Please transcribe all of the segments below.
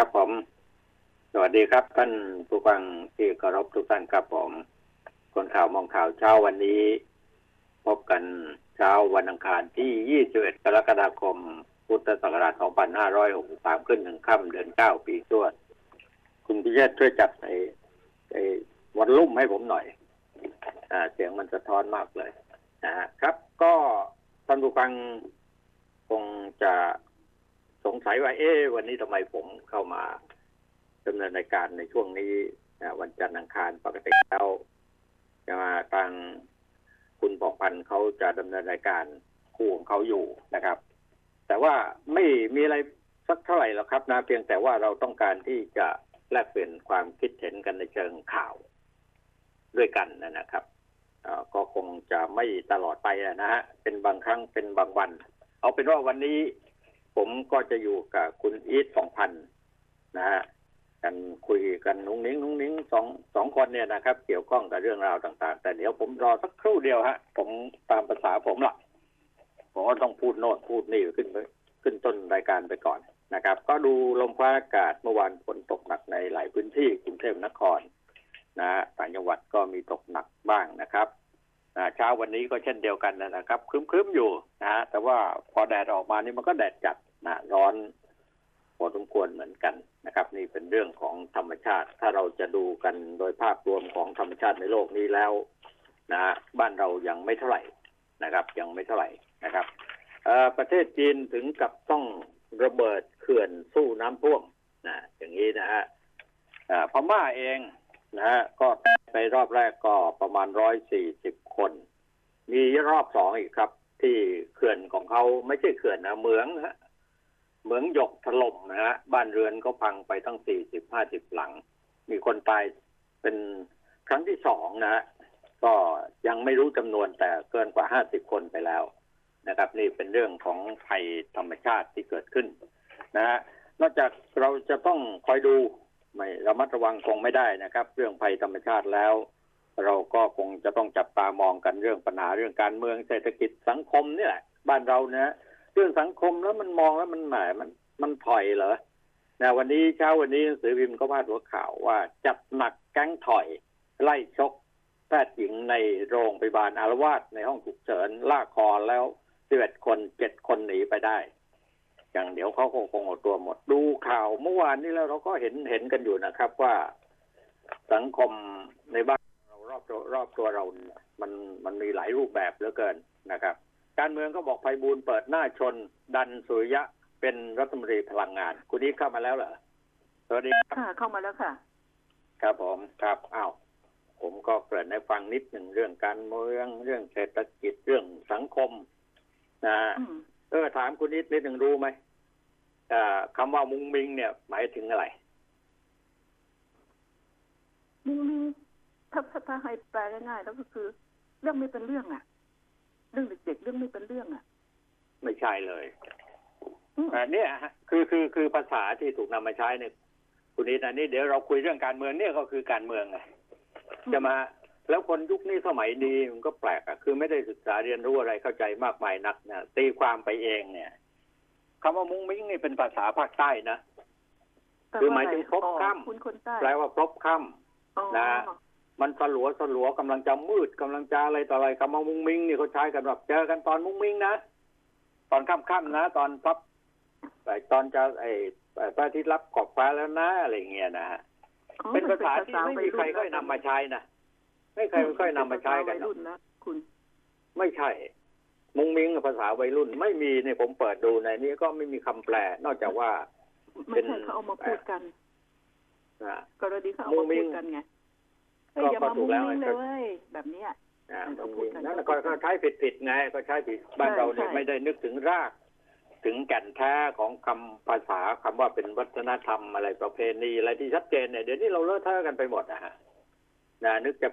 ครับผม สวัสดีครับ ท่านผู้ฟังที่เคารพทุกท่านครับผม คนข่าวมองข่าวเช้าวันนี้ พบกันเช้าวันอังคารที่ 21 กรกฎาคม พุทธศักราช 2563 ขึ้นหนึ่งค่ำเดือน 9 ปีชวด คุณพิเชษช่วยจับไอ้ไอ้วันลุ่มให้ผมหน่อย อ่า เสียงมันสะท้อนมากเลยนะฮะครับ ก็ท่านผู้ฟังคงจะ สงสัยว่า เอ๊วันนี้ทำไมผมเข้ามาดำเนินรายการในช่วงนี้วันจันทร์อังคารปกติแล้วจะมาทางคุณปอกพันเขาจะดำเนินรายการคู่ของเขาอยู่นะครับ แต่ว่าไม่มีอะไรสักเท่าไหร่หรอกครับนะเพียงแต่ว่าเราต้องการที่จะแลกเปลี่ยนความคิดเห็นกันในเชิงข่าวด้วยกันนะครับก็คงจะไม่ตลอดไปนะฮะเป็นบางครั้งเป็นบางวัน เอาเป็นว่าวันนี้ ผมก็จะอยู่กับคุณอีทสองพันนะฮะกันคุยกันนุ้งนิ้งนุ้งนิ้งสองสองคนเนี่ยนะครับ เกี่ยวข้องกับเรื่องราวต่าง ๆ แต่เดี๋ยวผมรอสักครู่เดียวฮะ ผมตามภาษาผมละผมก็ต้องพูดโน่นพูดนี่ขึ้นไปขึ้นต้นรายการไปก่อนนะครับ ก็ดูลมฟ้าอากาศเมื่อวานฝนตกหนักในหลายพื้นที่กรุงเทพนครนะฮะต่างจังหวัดก็มีตกหนักบ้างนะครับ อ่าเช้าวันนี้ก็เช่นเดียวกันนะครับครึ้มๆอยู่นะแต่ว่าพอแดดออกมานี่มันก็แดดจัดนะร้อนพอสมควรเหมือนกันนะครับ นี่เป็นเรื่องของธรรมชาติ ถ้าเราจะดูกันโดยภาพรวมของธรรมชาติในโลกนี้แล้วนะบ้านเรายังไม่เท่าไหร่นะครับ ยังไม่เท่าไหร่นะครับประเทศจีนถึงกับต้องระเบิดเขื่อนสู้น้ำท่วมนะอย่างนี้นะฮะพม่าเองนะฮะก็ ไปรอบแรกก็ประมาณร้อยสี่สิบคน มีรอบสองอีกครับ ที่เขื่อนของเขาไม่ใช่เขื่อนนะเหมืองฮะเหมืองหยกถล่มนะฮะบ้านเรือนก็พังไปตั้งสี่สิบห้าสิบหลัง มีคนตายเป็นครั้งที่สองนะฮะก็ยังไม่รู้จำนวนแต่เกินกว่าห้าสิบคนไปแล้วนะครับ นี่เป็นเรื่องของภัยธรรมชาติที่เกิดขึ้นนะฮะนอกจากเราจะต้องคอยดู ไม่ระมัดระวังคงไม่ได้นะครับ เรื่องภัยธรรมชาติแล้ว เราก็คงจะต้องจับตามองกันเรื่องปัญหาเรื่องการเมืองเศรษฐกิจสังคมนี่แหละ บ้านเราเนี่ยเรื่องสังคมแล้วมันมองแล้วมันแหมมันมันถอยเหรอนะวันนี้เช้าวันนี้หนังสือพิมพ์ก็พาดหัวข่าวว่าจัดหนักแก๊งถอย ไล่ชกแพทย์หญิงในโรงพยาบาลอารวาสในห้องฉุกเฉินล่าคอแล้วสิบเอ็ดคนเจ็ดคนหนีไปได้ อย่างเดี๋ยวเขาคงคงเอาตัวหมด ดูข่าวเมื่อวานนี้แล้วเราก็เห็นเห็นกันอยู่นะครับ ว่าสังคมในบ้านเรารอบตัวรอบตัวเราเนี่ยมันมันมีหลายรูปแบบเหลือเกินนะครับ การเมืองก็บอกไพบูลย์เปิดหน้าชน ดันสุริยะเป็นรัฐมนตรีพลังงาน คุณนี้เข้ามาแล้วเหรอสวัสดีครับค่ะเข้ามาแล้วค่ะ ครับผมครับอ้าวผมก็เกริ่นให้ฟังนิดหนึ่งเรื่องการเมืองเรื่องเศรษฐกิจเรื่องสังคมนะฮะอืมเออถามคุณนิดนิดหนึ่งรู้ไหมอ่า คำว่ามุงมิงเนี่ย หมายถึงอะไรมีมีถ้าถ้าถ้าให้แปลง่ายๆแล้วก็คือ เรื่องไม่เป็นเรื่องอะ เรื่องเด็กๆเรื่องไม่เป็นเรื่องอะ ไม่ใช่เลยอืมอ่าเนี่ยฮะคือคือคือภาษาที่ถูกนำมาใช้เนี่ยคุณนิดนะนี่เดี๋ยวเราคุยเรื่องการเมืองเนี่ยก็คือการเมืองไงจะมาแล้วคนยุคนี้สมัยนี้มันก็แปลกอะคือไม่ได้ศึกษาเรียนรู้อะไรเข้าใจมากมายนักนะตีความไปเองเนี่ย คำว่ามุงมิงนี่เป็นภาษาภาคใต้นะแปลคือว่หมายถึงครบอ๋อค่ำคุณคนใต้แปลว่าครบค่อ๋อนะมันสลัวสลัวกำลังจะมืดกำลังจะอะไรต่ออะไรคำว่ามุงมิงนี่เขาใช้กันแบบเจอกันตอนมุงมิงนะตอนค่ำๆนะ ตอนพับไอ้ตอนจะไอ้ไอ้พระอาทิตย์รับขอบฟ้าแล้วนะอะไรอย่างเงี้ยนะฮะอ๋อเป็นภาษาที่ไม่มีใครค่อยนำมาใช้นะไม่ใครค่อยนำมาใช้กันเป็หรอกรุ่นนะคุณ ไม่ใช่ มุงมิงกับภาษาวัยรุ่นไม่มีเนี่ยผมเปิดดูในนี้ก็ไม่มีคำแปล นอกจากว่าไม่ใช่เขาเอามาพูดกันนะกรณีเขาเอามุมางมิ้พูงดกันไงเฮ้ยก็อย่าก็มาถูมุกงแล้วมิ้งไงเลยเว้ยแบบเนี้ยนะเราพูมุดงมิงกันนั่นเราก็พูดกันก็ใช้ผิดผิดๆไง ก็ใช้ผิดบ้านใช่เราเนี่ยใช่ไม่ได้นึกถึงราก ถึงแก่นแท้ของคำภาษาคำว่าเป็นวัฒนธรรมอะไรประเพณีอะไรที่ชัดเจนเนี่ยเดี๋ยวนี้เราเลอะเทอะกันไปหมดนะฮะนะนึกจะ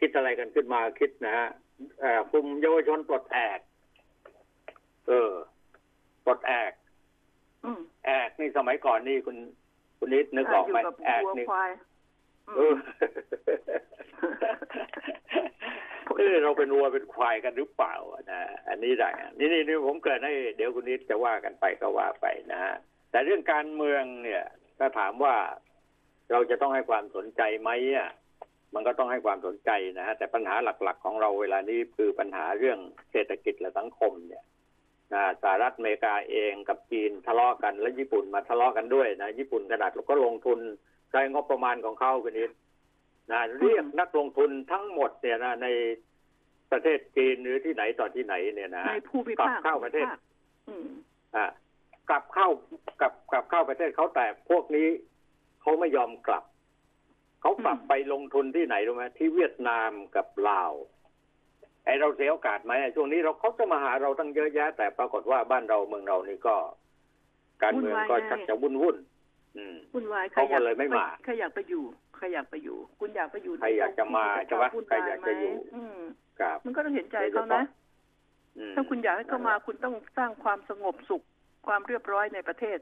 คิดอะไรกันขึ้นมาคิดนะฮะเอ่อกลุ่มเยาวชนปลดแอก เออปลดแอกอืมแอกนี่สมัยก่อนนี่คุณคุณนิดนึกออกไหมยู่กับแอกวัวนี่ควายเออเออเราเป็นวัวเป็นควายกันหรือเปล่าอะนะอันนี้ได้อะนี่นี่นี่ผมเกริดให้เดี๋ยวคุณนิดจะว่ากันไปก็ว่าไปนะฮะแต่เรื่องการเมืองเนี่ยถ้าถามว่าเราจะต้องให้ความสนใจไหมอะมันก็ต้องให้ความสนใจนะฮะแต่ปัญหาหลักๆ ของเราเวลานี้คือปัญหาเรื่องเศรษฐกิจและสังคมเนี่ย นะสหรัฐอเมริกาเองกับจีนทะเลาะกันและญี่ปุ่นมาทะเลาะกันด้วยนะญี่ปุ่นขนาดก็ลงทุนใช้งบประมาณของเขาคุณนิดนะเรียกนักลงทุนทั้งหมดเนี่ยนะในประเทศจีนหรือที่ไหนต่อที่ไหนเนี่ยนะในภูมิกลัภาบคเข้าประเทศภูมิภคอืมอ่ากลับเข้ากลับกลับเข้าประเทศเขาแต่พวกนี้เขาไม่ยอมกลับเขากลับไปลงทุนที่ไหนรู้ไหมที่เวียดนามกับลาว ไอเราเสียโอกาสไหมไอ้ช่วงนี้เราเขาจะมาหาเราตั้งเยอะแยะ แต่ปรากฏว่าบ้านเราเมืองเรานี่ก็ การเมืองก็ชักจะวุ่นวุ่นๆอืมวุ่นวายเขาก็เลยไม่มาใครอยากไปอยู่ใครอยากไปอยู่ คุณอยากไปอยู่ใครอยากจะมาคุณใช่ปะวุ่นใครวอยากจะอยู่ไหมอืมครับมันก็ต้องเห็นใจเขานะอืมถ้าคุณอยากให้เขามาคุณต้องสร้างความสงบสุขความเรียบร้อยในประเทศ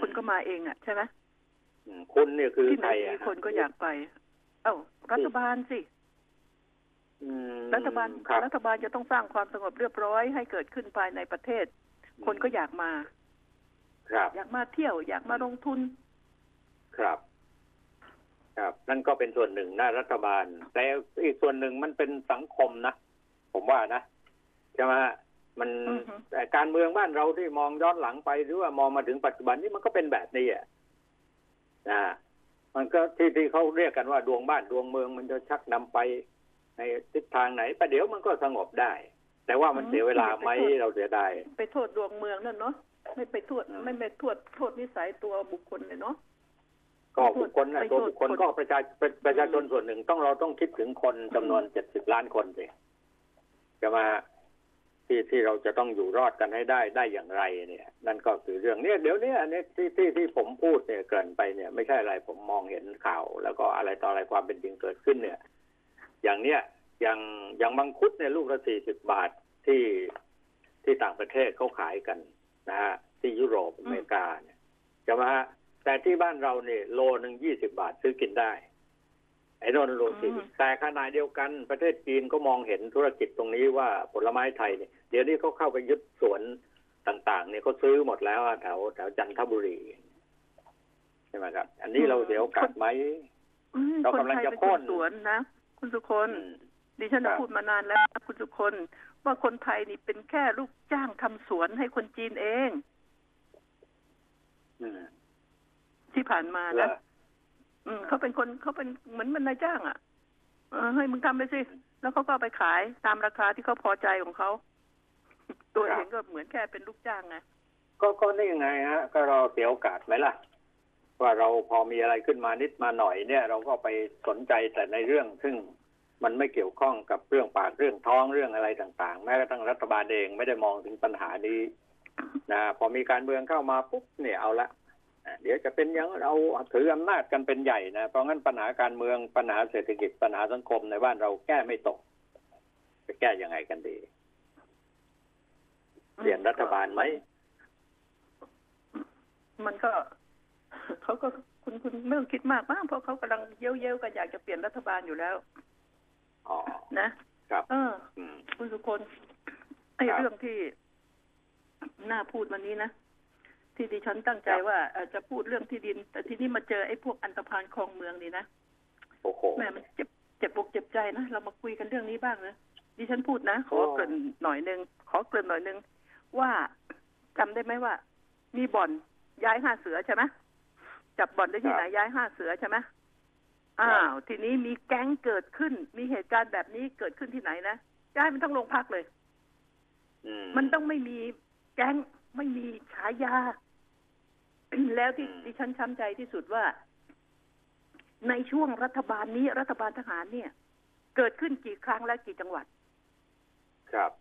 คุณก็มาเองอะใช่ไหมอืมคุณเนี่ยคือที่ไหนใครมีอะคนก็อยากไป เอ้ารัฐบาลสิอืม รัฐบาลครับรัฐบาลจะต้องสร้างความสงบเรียบร้อยให้เกิดขึ้นภายในประเทศ คนก็อยากมา ครับ อยากมาเที่ยวอยากมาลงทุน ครับ ครับ นั่นก็เป็นส่วนหนึ่งนะรัฐบาล แต่อีกส่วนหนึ่งมันเป็นสังคมนะ ผมว่านะใช่ไหมฮะมันอือฮึแต่การเมืองบ้านเราที่มองย้อนหลังไปหรือว่ามองมาถึงปัจจุบันนี้มันก็เป็นแบบนี้อะนะมันก็ที่ที่เขาเรียกกันว่าดวงบ้านดวงเมืองมันจะชักนำไป ในทิศทางไหนประเดี๋ยวมันก็สงบได้ แต่ว่ามันเสียเวลาไหมเราเสียดายไปโทษดวงเมืองนั่นเนาะไม่ไปโทษอืมไม่ไปโทษโทษนิสัยตัวบุคคลเลยเนาะก็บุคคลนะไปตัวโทษบุคคลคนก็ประชาประประชาชนอืมส่วนหนึ่งต้องเราต้องคิดถึงคนจำนวนเจ็ดสิบล้านคนสิจะมาที่ที่เราจะต้องอยู่รอดกันให้ได้ได้อย่างไร เนี่ย นั่นก็คือเรื่องเนี้ยเดี๋ยวเนี้ยอันนี้ที่ที่ที่ผมพูดเนี่ยเกรินไปเนี่ย ไม่ใช่อะไรผมมองเห็นข่าว แล้วก็อะไรต่ออะไรความเป็นจริงเกิดขึ้นเนี่ย อย่างเนี้ยอย่างอย่างมังคุดเนี่ยลูกละสี่สิบบาทที่ที่ต่างประเทศเขาขายกันนะฮะที่ยุโรปอเมริกาเนี่ยจะมาฮะแต่ที่บ้านเราเนี่ยโลหนึ่งยี่สิบาทซื้อกินได้ไอ้โนนโลสี่อืมแต่ขณะเดียวกันประเทศจีนก็มองเห็นธุรกิจตรงนี้ว่าผลไม้ไทยเนี่ยเดี๋ยวนี้เขาเข้าไปยึดสวนต่างๆ เนี่ยเขาซื้อหมดแล้วอะแถวแถวจันทบุรีใช่ไหมครับ อันนี้เราเสียโอกาสไหมอืมเราคนกำลังไทยจะเป็นพ่คนนสวนนะ คุณสุคนอืมดิฉันครัจะบพูดมานานแล้วนะคุณสุคนว่าคนไทยนี่เป็นแค่ลูกจ้างทำสวนให้คนจีนเองอืมที่ผ่านมาแล้นะวอืมเขาเป็นคนเขาเป็นเหมือนมันนายจ้าง อะเออให้มึงทำไปสิ แล้วเขาก็เอาไปขายตามราคาที่เขาพอใจของเขา ตัวเองก็เหมือนแค่เป็นลูกจ้างไงก็ก็นี่ไงฮะก็เราเสียโอกาสไหมล่ะ ว่าเราพอมีอะไรขึ้นมานิดมาหน่อยเนี่ย เราก็ไปสนใจแต่ในเรื่อง ซึ่งมันไม่เกี่ยวข้องกับเรื่องปากเรื่องท้องเรื่องอะไรต่าง ๆ แม้กระทั่งรัฐบาลเองไม่ได้มองถึงปัญหานี้นะพอมีการเมืองเข้ามาปุ๊บเนี่ยเอาละเดี๋ยวจะเป็นอยังเราถืออำนาจกันเป็นใหญ่นะเพราะงั้นปัญหาการเมืองปัญหาเศรษฐกิจปัญหาสังคมในบ้านเราแก้ไม่ตก จะแก้ยังไงกันดีเปลี่ยนรัฐบาลไหมมันก็ เขาก็คุณคุณไม่ต้องคิดมากบ้างเพราะเขากำลังเย้ยวเย้ยวๆกันอยากจะเปลี่ยนรัฐบาลอยู่แล้วอ๋อนะครับเอออืมคุณสุคนไอ้ครับเรื่องที่น่าพูดวันนี้นะที่ดิฉันตั้งใจครับว่าเอ่อจะพูดเรื่องที่ดิน แต่ทีนี้มาเจอไอ้พวกอันตรพานคลองเมืองนี่นะโอ้โหแม่มันเจ็บเจ็บอกเจ็บใจนะเรามาคุยกันเรื่องนี้บ้างนะดิฉันพูดนะ ขอโอ้เกริ่นหน่อยหนึ่งขอเกริ่นหน่อยหนึ่งว่าจำได้ไหมว่า มีบ่อนย้ายห้าเสือใช่ไหม จับบ่อนได้ที่ไหนย้ายห้าเสือใช่ไหมอ้าวทีนี้มีแก๊งเกิดขึ้น มีเหตุการณ์แบบนี้เกิดขึ้นที่ไหนนะย้ายมันต้องลงพักเลยอืมันต้องไม่มีแก๊งไม่มีฉายา แล้วที่อืมดิฉันช้ำใจที่สุดว่า ในช่วงรัฐบาลนี้ รัฐบาลทหารเนี่ย เกิดขึ้นกี่ครั้งและกี่จังหวัด ครับ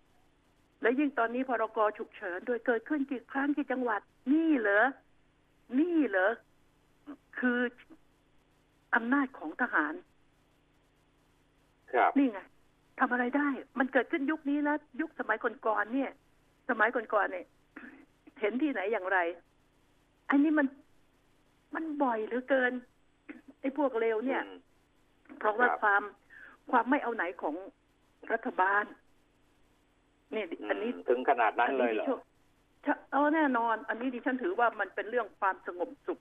และยิ่งตอนนี้พรกฉุกเฉินโดยเกิดขึ้นกี่ครั้งกี่จังหวัด นี่เหรอนี่เหรอ คืออำนาจของทหาร ครับ นี่ไงทำอะไรได้ มันเกิดขึ้นยุคนี้นะยุคสมัยก่อนๆเนี่ย สมัยก่อนๆเนี่ย เห็นที่ไหนอย่างไร อันนี้มันมันบ่อยเหลือเกินไอ้พวกเลวเนี่ยอืมเพราะว่าครับความความไม่เอาไหนของรัฐบาล เนี่ย อันนี้ถึงขนาดนั้นเลยเหรอดิฉันเอาแน่นอน อันนี้ดิฉันถือว่ามันเป็นเรื่องความสงบสุข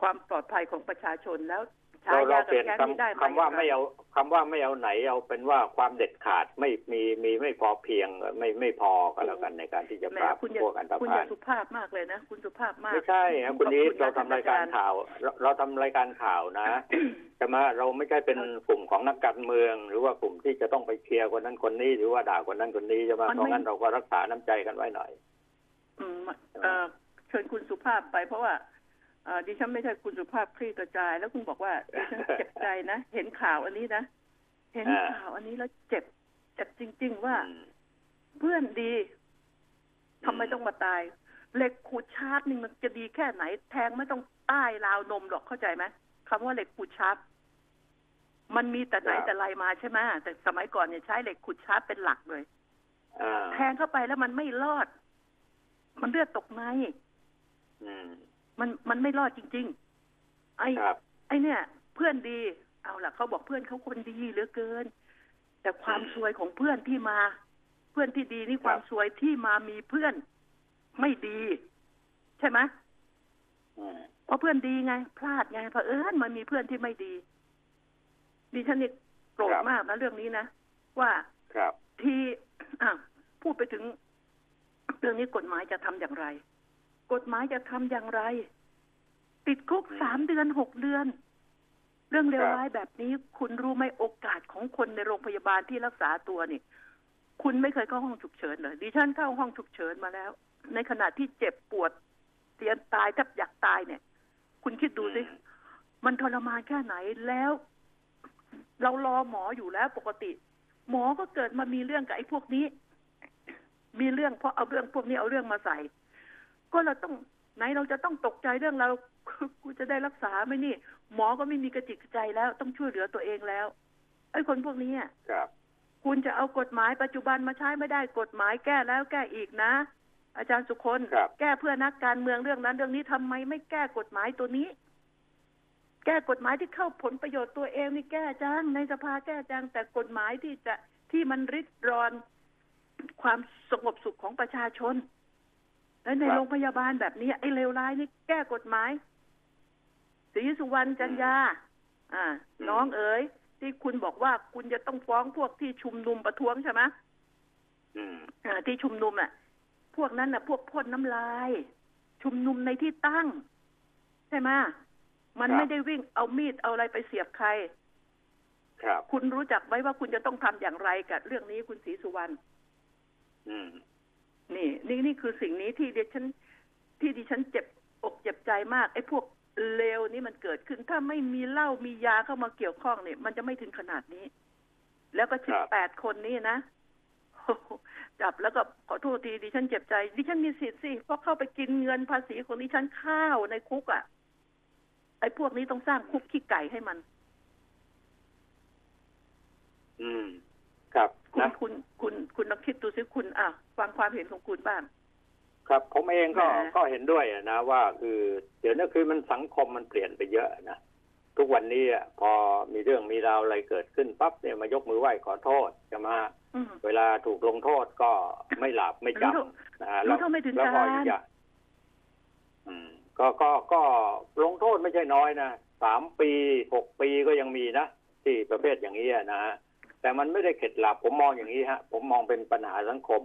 ความปลอดภัยของประชาชนแล้วใช้เรายาเรากัเปลี่ยนแก๊สนี้คำได้คำว่าไม่เอาคำว่าไม่เอาไหนเอาเป็นว่าความเด็ดขาดไม่มีมีไม่พอเพียงไม่ไม่พอก็แล้วกันในการที่จะแหมปราบคุณอย่าพวกอันตคุณอพาย่าลสุภาพมากเลยนะ คุณสุภาพมากไม่ใช่ครับคุณนี้ขอบเรานะทำรายการท่นอจข่าว เราเราทำรายการข่าวนะจะมาเราไม่ใช่เป็นกลุ่มของนักการเมือง หรือว่ากลุ่มที่จะต้องไปเชียร์คนนั้นคนนี้ หรือว่าด่าคนนั้นคนนี้จะมาเพราะงั้นเราก็รักษาน้ำใจกันไว้หน่อย อืมเอ่อเชิญคุณสุภาพไปเพราะว่าเอ่อ ดิฉันไม่ใช่คุณสุภาพคลี่กระจาย แล้วคุณบอกว่าดิฉันเจ็บใจนะ เห็นข่าวอันนี้นะ เห็นอ่าข่าวอันนี้แล้วเจ็บเจ็บจริง ๆ ว่าอืมเพื่อนดีทำไมต้องมาตายเหล็กขูดชาร์ปนี่มันจะดีแค่ไหน แทงไม่ต้องใต้ราวนมหรอกเข้าใจไหมคำว่าเหล็กขูดชาร์ปมันมีแต่ไหนครับแต่ไรมาใช่ไหมแต่สมัยก่อนเนี่ยใช้เหล็กขูดชาร์ปเป็นหลักเลยอ่าแทงเข้าไปแล้วมันไม่รอด มันเลือดตกในอื มมันมันไม่รอดจริง ๆ ไอ้ครับไอ้เนี่ย เพื่อนดี เอาล่ะเขาบอกเพื่อนเขาคนดีเหลือเกิน แต่ความอืมซวยของเพื่อนที่มา เพื่อนที่ดีนี่ความครับซวยที่มามีเพื่อนไม่ดี ใช่ไหมอืมเพราะเพื่อนดีไง พลาดไงเพราะเอิญมันมีเพื่อนที่ไม่ดีดิฉันนี่โกรธมากนะเรื่องนี้นะว่าครับที่อะพูดไปถึงเรื่องนี้กฎหมายจะทำอย่างไร กฎหมายจะทำอย่างไร ติดคุกอืมสามเดือนหกเดือน เรื่องเลวครับร้ายแบบนี้ คุณรู้ไหมโอกาสของคนในโรงพยาบาลที่รักษาตัวนี่ คุณไม่เคยเข้าห้องฉุกเฉินเลยดิฉันเข้าห้องฉุกเฉินมาแล้ว ในขณะที่เจ็บปวดเตียนตายแทบอยากตายเนี่ย คุณคิดดูสิอืมมันทรมานแค่ไหนแล้ว เรารอหมออยู่แล้วปกติ หมอก็เกิดมามีเรื่องกับไอ้พวกนี้ มีเรื่องเพราะเอาเรื่องพวกนี้เอาเรื่องมาใส่ ก็เราต้องไหนเราจะต้องตกใจเรื่องเรากูจะได้รักษาไหมนี่ หมอก็ไม่มีกระจิตกระใจแล้วต้องช่วยเหลือตัวเองแล้ว ไอ้คนพวกนี้อะครับคุณจะเอากฎหมายปัจจุบันมาใช้ไม่ได้กฎหมายแก้แล้วแก้อีกนะ อาจารย์สุคนครับแก้เพื่อนักการเมืองเรื่องนั้น เรื่องนี้ทำไมไม่แก้กฎหมายตัวนี้ แก้กฎหมายที่เข้าผลประโยชน์ตัวเองนี่แก้จังในสภาแก้จังแต่กฎหมายที่จะที่มันริดรอนความสงบสุขของประชาชน และในครับโรงพยาบาลแบบนี้ไอ้เลวร้ายนี่แก้กฎหมายศรีสุวรรณจันยาอ่าอืมน้องเอ๋ยที่คุณบอกว่าคุณจะต้องฟ้องพวกที่ชุมนุมประท้วงใช่ไหมอืมอ่าที่ชุมนุมอะ พวกนั้นน่ะ พวกพ่นน้ำลาย ชุมนุมในที่ตั้ง ใช่ไหมมันครับไม่ได้วิ่งเอามีดเอาอะไรไปเสียบใคร ครับ คุณรู้จักไว้ว่าคุณจะต้องทำอย่างไรกับเรื่องนี้คุณศรีสุวรรณอืม นี่นี่นี่คือสิ่งนี้ที่ดิฉันที่ดิฉันเจ็บอกเจ็บใจมากไอ้พวกเลวนี่มันเกิดขึ้น ถ้าไม่มีเหล้ามียาเข้ามาเกี่ยวข้องเนี่ย มันจะไม่ถึงขนาดนี้ แล้วก็สิบแปดคนนี้นะโอ้โหจับแล้วก็ขอโทษทีดิฉันเจ็บใจ ดิฉันมีสิทธิ์สิเพราะเข้าไปกินเงินภาษีของดิฉันข้าวในคุกอะ่ะไอ้พวกนี้ต้องสร้างคุกขี้ไก่ให้มัน อืม ครับคุณนะคุณคุณคุณลองคิดดูสิคุณอะฟังความเห็นของคุณบ้างครับผมเองก็แหมก็เห็นด้วยอะนะว่าคือเดี๋ยวนี้คือมันสังคมมันเปลี่ยนไปเยอะนะทุกวันนี้อะพอมีเรื่องมีราวอะไรเกิดขึ้นปั๊บเนี่ยมายกมือไหว้ขอโทษจะมาอืมเวลาถูกลงโทษก็ไม่หลับไม่จรู้เท่าำนะฮะรู้แล้วเท่าไม่ถึงแล้วก็การอีกอย่างอืมก็ก็ก็ลงโทษไม่ใช่น้อยนะสามปีหกปีก็ยังมีนะที่ประเภทอย่างนี้อะนะฮะ แต่มันไม่ได้เข็ดหลับผมมองอย่างนี้ฮะ ผมมองเป็นปัญหาสังคม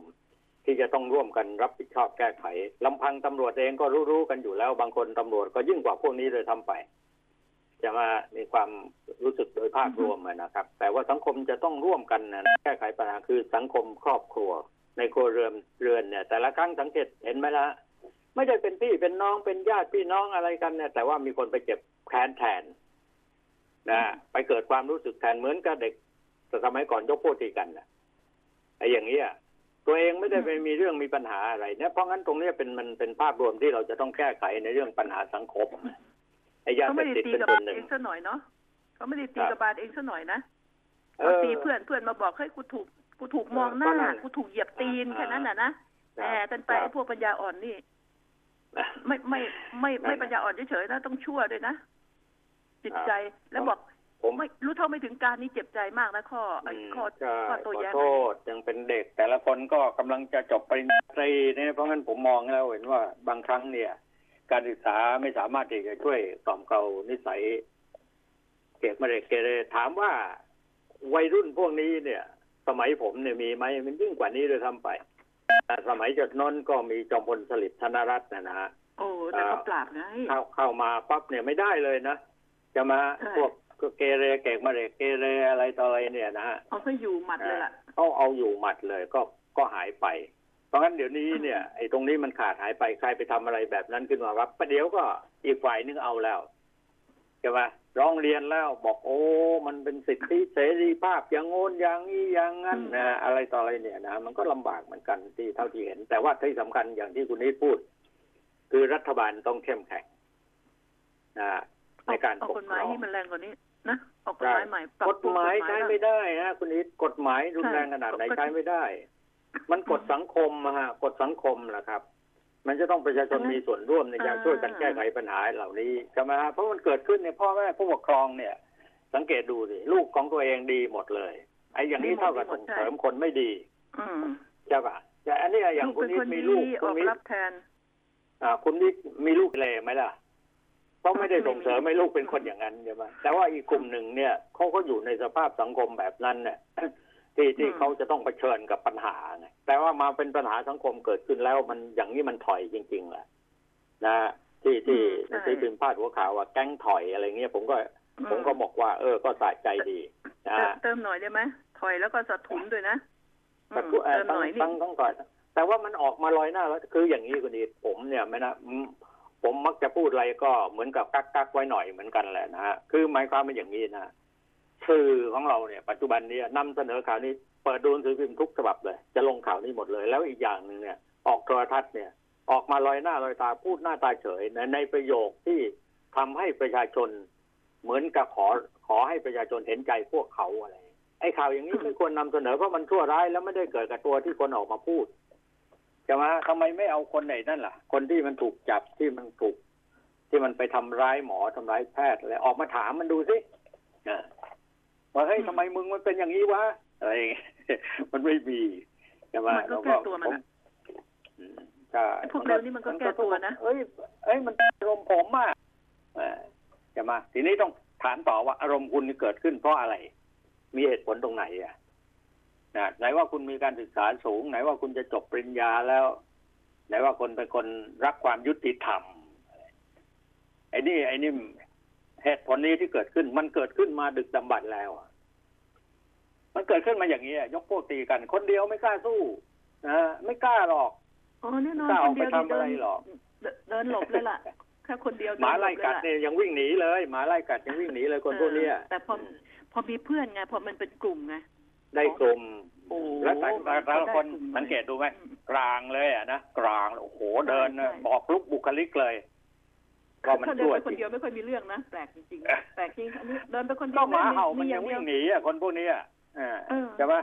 ที่จะต้องร่วมกันรับผิดชอบแก้ไขลำพังตำรวจเองก็รู้ๆกันอยู่แล้ว บางคนตำรวจก็ยิ่งกว่าพวกนี้เลยทำไป จะมามีความรู้สึกโดยภาพรวมนะครับ แต่ว่าสังคมจะต้องร่วมกันนะแก้ไขปัญหาคือสังคมครอบครัว ในครัวเรือนเรือนเนี่ย แต่ละครั้งสังเกตเห็นไหมละไม่ได้เป็นพี่เป็นน้องเป็นญาติพี่น้องอะไรกันเนี่ยแต่ว่ามีคนไปเจ็บแค้นแทนนะไปเกิดความรู้สึกแทนเหมือนกับเด็ก สมัยก่อนยกพวกตีกันนะไอ้อย่างเงี้ยตัวเองไม่ได้ไปมีเรื่องมีปัญหาอะไรเนี่ยเพราะงั้นตรงเนี้ยเป็นมันเป็นภาพรวมที่เราจะต้องแก้ไขในเรื่องปัญหาสังคมไอ้ยาเขาเสไม่พได้ติดตีเป็นกับส่วบานลหนึ่งเองซะหน่อยเนาะเขาไม่ได้ตีครับกับบาลเองซะหน่อยนะเอเขาอตีเพื่อนเพื่อนมาบอกให้กูถูกกูถูกมองหน้าก็นั่นกูถูกเหยียบตีนอ่าแค่นั้นน่ะนะครัแต่บกันไปครัไอ้บพวกปัญญาอ่อนนี่ไม่ไม่ไม่ไม่นั่นน่ะปัญญาอ่อนเฉยๆนะต้องชั่วด้วยนะจิตใจแล้วบอก ผมไม่รู้เท่าไม่ถึงการนี้เจ็บใจมากนะข้อไอ้อืมข้อใช่ข้อขโตัวอแย้งโทษยังเป็นเด็ก แต่ละคนก็กำลังจะจบปริญญาตรีเนี่ยเพราะงั้นผมมองแล้วเห็นว่าบางครั้งเนี่ย การศึกษาไม่สามารถที่จะช่วยกล่อมเกลานิสัยเกกมาเรกเกเรถามว่าวัยรุ่นพวกนี้เนี่ย สมัยผมเนี่ยมีไหมมันยิ่งกว่านี้เลยทำไปแต่สมัยจดนนก็มีจอมพลสฤษดิ์ธนรัตน์นะนะฮะโอ้แต่เขาปราบไงเข้าเข้ามาปั๊บเนี่ยไม่ได้เลยนะจะมาใช่พวก เกเรเกกมาเรกเกเรอะไรต่ออะไรเนี่ยนะฮะเอาซะอยู่หมัดเลยล่ะเขาเอาอยู่หมัดเลยก็ก็หายไป เพราะงั้นเดี๋ยวนี้เนี่ยไอ้ตรงนี้มันขาดหายไปใครไปทำอะไรแบบนั้นขึ้นมาครับประเดี๋ยวก็อีกฝ่ายนึงเอาแล้วใช่ไหมร้องเรียนแล้วบอกโอ้ มันเป็นสิทธิเสรีภาพอย่างโน้นอย่างนี้อย่างนั้นอืมนะอะไรต่ออะไรเนี่ยนะมันก็ลำบากเหมือนกันที่เท่าที่เห็น แต่ว่าที่สำคัญอย่างที่คุณนิดพูด คือรัฐบาลต้องเข้มแข็งนะ ในการเอาปกกฎคหรมายองที่มันแรงกว่านี้นะออกกฎหมายใหม่ปรับกฎหมายปรุงใช้กฎไม่ได้ฮะคุณนิดกฎหมายรุนแรงขนาดไหนใช่ใช้ไม่ได้ มันกฎสังคมอะฮะกฎสังคมแหละครับ มันจะต้องประชาชนมีส่วนร่วมในการช่วยกันแก้ไขปัญหาเหล่านี้ใช่ไหมฮะเพราะมันเกิดขึ้นในพ่อแม่ผู้ปกครองเนี่ย สังเกตดูสิลูกของตัวเองดีหมดเลยไอ้อย่างนี้เท่ากับส่งเสริมคนไม่ดี อืมใช่ปะแต่อันนี้อย่างลูกคุณเป็นนิคดนมีดีลูกอคุณอกนิดรับแทน อ่า คุณนิดมีลูกเลไหมล่ะ เพราะไม่ได้ส่งเสริมให้ลูกเป็นคนอย่างนั้นใช่ไหมแต่ว่าอีกกลุ่มหนึ่งเนี่ยเขาก็อยู่ในสภาพสังคมแบบนั้นเนี่ยที่ที่อืมเขาจะต้องเผชิญกับปัญหาไงแต่ว่ามาเป็นปัญหาสังคมเกิดขึ้นแล้วมันอย่างนี้มันถอยจริงๆแหละนะที่ที่หนังสือพิมพ์พาดหัวข่าวว่าแก๊งถอยอะไรเงี้ยผมก็ผมก็บอกว่า เออก็สะใจดีนะเติมเติมหน่อยได้ไหมถอยแล้วก็สะทุนด้วยนะอืแต่มผู้เอ่อเติมต้อหงน่อยนี่ต้องต้องก่อนแต่ว่ามันออกมาลอยหน้าแล้วคืออย่างนี้คุณอีทผมเนี่ยไม่นะอืม ผมมักจะพูดอะไรก็เหมือนกับกักกักไว้หน่อยเหมือนกันแหละนะฮะคือหมายความเป็นอย่างนี้นะสื่อของเราเนี่ย ปัจจุบันนี้นำเสนอข่าวนี้เปิดดูหนังสือพิมพ์ทุกฉบับเลย จะลงข่าวนี้หมดเลย แล้วอีกอย่างหนึ่งเนี่ย ออกโทรทัศน์เนี่ย ออกมาลอยหน้าลอยตาพูดหน้าตาเฉยในในประโยคที่ทำให้ประชาชน เหมือนกับขอขอให้ประชาชนเห็นใจพวกเขาอะไรไอ้ข่าวอย่างนี้ไม่ควรนำเสนอเพราะมันชั่วร้ายแล้วไม่ได้เกิดกับตัวที่คนออกมาพูด ใช่ไหมทำไมไม่เอาคนไหนนั่นล่ะ คนที่มันถูกจับที่มันถูก ที่มันไปทำร้ายหมอทำร้ายแพทย์อะไรออกมาถามมันดูสิอ่าว่าเฮ้ยทำไมมึงมันเป็นอย่างนี้วะอะไรอย่างเงี้ยมันไม่มีใช่ไหมมันก็แก้ตัวมันอะอืมใช่ไอ้พวกเร็วนี่มันก็แก้ตัวนะเอ้ยเอ้ยมันอารมณ์ผมอะเออใช่ไหมทีนี้ต้องถามต่อว่าอารมณ์คุณนี่เกิดขึ้นเพราะอะไร มีเหตุผลตรงไหนอะ นะไหนว่าคุณมีการศึกษาสูง ไหนว่าคุณจะจบปริญญาแล้ว ไหนว่าคนเป็นคนรักความยุติธรรมไอ้นี่ไอ้นี่เหตุผลนี้ที่เกิดขึ้น มันเกิดขึ้นมาดึกดำบรรพ์แล้วอะมันเกิดขึ้นมาอย่างนี้อะยกพวกตีกัน คนเดียวไม่กล้าสู้นะไม่กล้าหรอกอ๋อแน่นอนจะคเอานไปเดียวทำอะไรหรอเดินเดินหลบเลยล่ะแค่คนเดียวหมาไล่กัดเนหบเนี่ยยังวิ่งหนีเลยหมาไล่กัดยังวิ่งหนีเลยคนพวกเนี้ยเออแต่พอพอมีเพื่อนไงพอมันเป็นกลุ่มไง ได้กลุ่มโอ้แล้วแต่แต่แต่ละคนได้กลุ่มสังเกตดูไหมอืมกลางเลยอะนะกลางโอ้โหเดินนะใช่บอกลุกบุคลิกเลยว่ามันถ้าเดินชั่วไปจคนริง เดียวไม่ค่อยมีเรื่องนะ แปลกจริงๆแปลกจริงอันนี้เดินไปคนเดีก็ยวหมาเห่ามันอยังเดีวิ่วงหนีอะคนพวกเนี้ยอ่าเออ ใช่ปะ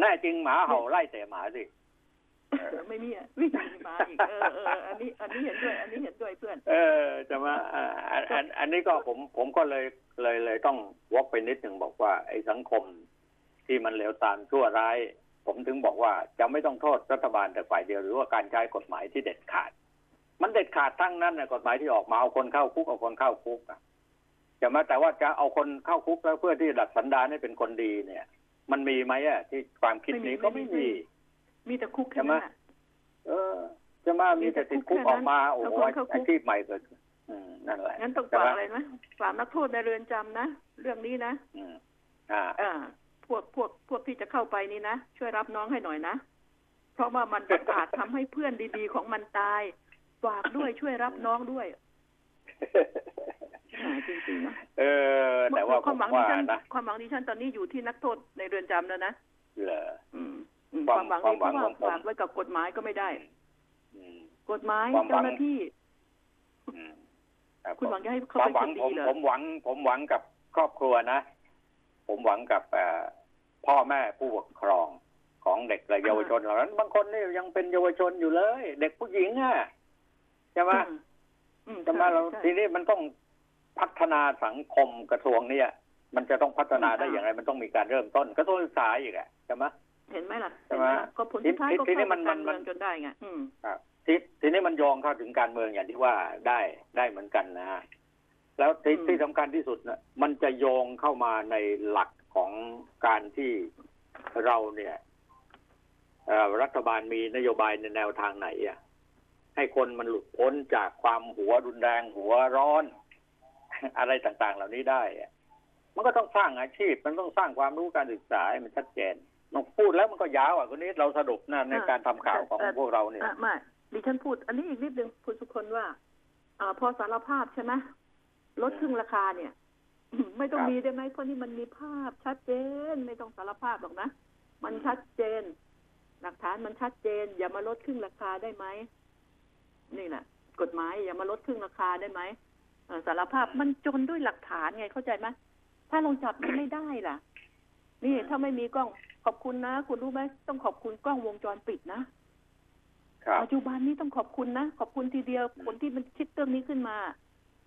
แน่จริงหมาเห่าไล่แต่หมาสิเออไม่มีอะวิ่งหนีมาอีกเออเอออันนี้อันนี้เห็นด้วย อันนี้เห็นด้วยเพื่อน เออใช่ไหมอ่าอันอันอันนี้ก็ผมผมก็เลยเลยเลยต้องวกไปนิดหนึ่งบอกว่าไอ้สังคม ที่มันเหลวตามชั่วร้าย ผมถึงบอกว่าจะไม่ต้องโทษรัฐบาลแต่ฝ่ายเดียวหรือว่าการใช้กฎหมายที่เด็ดขาด มันเด็ดขาดทั้งนั้นนะกฎหมายที่ออกมาเอาคนเข้าคุกเอาคนเข้าคุกอะจะมาแต่ว่าจะเอาคนเข้าคุกแล้วเพื่อที่ดัดสันดานให้เป็นคนดีเนี่ย มันมีไหมอะที่ความคิดนี้ก็ไม่มี มีแต่คุกแค่นั้นน่ะเออจะมามีแต่ติดคุกออกมาโอ้โหเอาคนเข้าคุกอาชีพใหม่เกิดขึ้นอืมนั่นแหละงั้นต้องฝากอะไรนะฝากนักโทษในเรือนจำนะ เรื่องนี้นะอืมอ่าอ่า พวกพวกพวกที่จะเข้าไปนี่นะช่วยรับน้องให้หน่อยนะเพราะว่ามันประกาศทำให้เพื่อนดีๆของมันตายฝากด้วยช่วยรับน้องด้วยอ่าจริงๆนะเออ แต่ว่าคผวามมหวังดิว่าฉันนะความหวังดิฉันตอนนี้อยู่ที่นักโทษในเรือนจำแล้วนะเหรออืมอืมควาคมวามหวังนี้ความเพหวังราะว่าของผมฝากไว้กับกฎหมายก็ไม่ได้อืมกฎหมายความหวังเจ้าหน้าที่อืมรับคุณหวังจะให้คเขาวามเป็นหวัคงนผดีมเหรอผมหวัง ผมหวังกับครอบครัวนะ ผมหวังกับเอ่อพ่อแม่ผู้ปกครองของเด็กและเยาวชนเหล่านั้น บางคนนี่ยังเป็นเยาวชนอยู่เลย เด็กผู้หญิงอะใช่ไหมอือืมใช่ไหมเราใช่ทีนี้มันต้องพัฒนาสังคมกระทรวงเนี่ย มันจะต้องพัฒนาได้อืมอย่างไร มันต้องมีการเริ่มต้นกระทรวงศึกษาอีกอะใช่ไหมเห็นไหมล่ะใช่ไหมเนก็ผลสุดท้ายก็ทีนี้เข้ามันการมัเมืนองจนได้ไงอืมทีทีนี้มันโยงเข้าถึงการเมืองอย่างที่ว่าได้ได้เหมือนกันนะฮะ แล้วที่อืมที่สำคัญที่สุดนะมันจะโยงเข้ามาในหลักของการที่เราเนี่ยเอ่อรัฐบาลมีนโยบายในแนวทางไหนอะให้คนมันหลุดพ้นจากความหัวรุนแรงหัวร้อน อะไรต่างๆ เหล่านี้ได้อะมันก็ต้องสร้างอาชีพ มันต้องสร้างความรู้การศึกษาให้มันชัดเจนนองพูดแล้วมันก็ยาวอะคนนี้เราสรุปนะในการทำข่าวของพวกเราเนี่ยอะไม่ดิฉันพูด อันนี้อีกนิดนึงคุณสุคนว่าอ่าพอสารภาพใช่ไหม ลดครึ่งราคาเนี่ย ไม่ต้องครับมีได้ไหมเพราะนี่มันมีภาพชัดเจน ไม่ต้องสารภาพหรอกนะ มันชัดเจน หลักฐานมันชัดเจน อย่ามาลดครึ่งราคาได้ไหมนี่แหละกฎหมายอย่ามาลดครึ่งราคาได้ไหมเอ่อสารภาพมันจนด้วยหลักฐานไงเข้าใจไหมถ้าลงจับมันไม่ได้ล่ะ นี่ถ้าไม่มีกล้องขอบคุณนะ คุณรู้ไหมต้องขอบคุณกล้องวงจรปิดนะครับปัจจุบันนี้ต้องขอบคุณนะ ขอบคุณทีเดียวคนที่มันคิดเรื่องนี้ขึ้นมา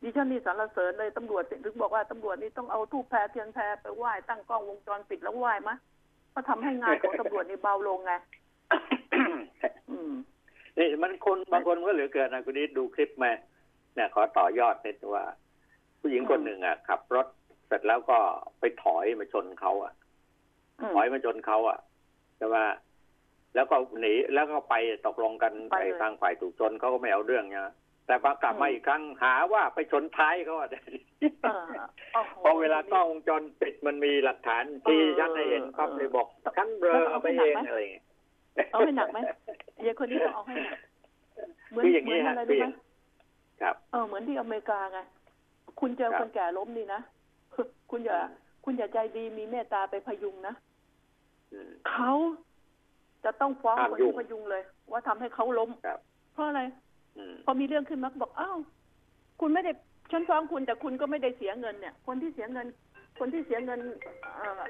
ดิฉันนี่สรรเสริญเลยตำรวจถึงบอกว่าตำรวจนี่ต้องเอาทูบแพรเทียนแพรไปไหว้ตั้งกล้องวงจรปิดแล้วไหว้มะก็ทำให้งานของตำรวจนี่เบาลงไงอืมนี่มันคนบางคนก็เหลือเกินนะคุณนิดดูคลิปมาเนี่ยขอต่อยอดนิดว่า ผู้หญิงคนหนึ่งอะขับรถเสร็จแล้วก็ไปถอยมาชนเขาอะอืมถอยมาชนเขาอะใช่ไหมแล้วก็หนีแล้วก็ไปตกลงกันไปไปเลยทางฝ่ายถูกชนเขาก็ไม่เอาเรื่องเนี่ย แต่พอกลับมาอืมอีกครั้งหาว่าไปชนท้ายเขาอะเออโอ้โหพอเวลากล้องวงจรปิดมันมีหลักฐานที่ชัดให้เห็นปั๊บเลยบอกฉันเบลอเอาไปเองอะไรอย่างเงี้ยเอาให้หนักไหมยายคนนี้ต้องเอาให้หนักเหมือนคืออย่างเหมืนี้อนฮะอะไรคือรู้อไหมย่างครับเออเหมือนที่อเมริกาไงคุณเจอครับคนแก่ล้มนี่นะคุณอย่าคุณอย่าใจดีมีเมตตาไปพยุงนะอืมเขาจะต้องฟ้องห้ามคนยุ่ที่งพยุงเลย ว่าทำให้เขาล้มครับเพราะอะไรอืม พอมีเรื่องขึ้นมาก็บอกอ้าวคุณไม่ได้ฉันฟ้องคุณแต่คุณก็ไม่ได้เสียเงินเนี่ย คนที่เสียเงิน คนที่เสียเงินเอ่อ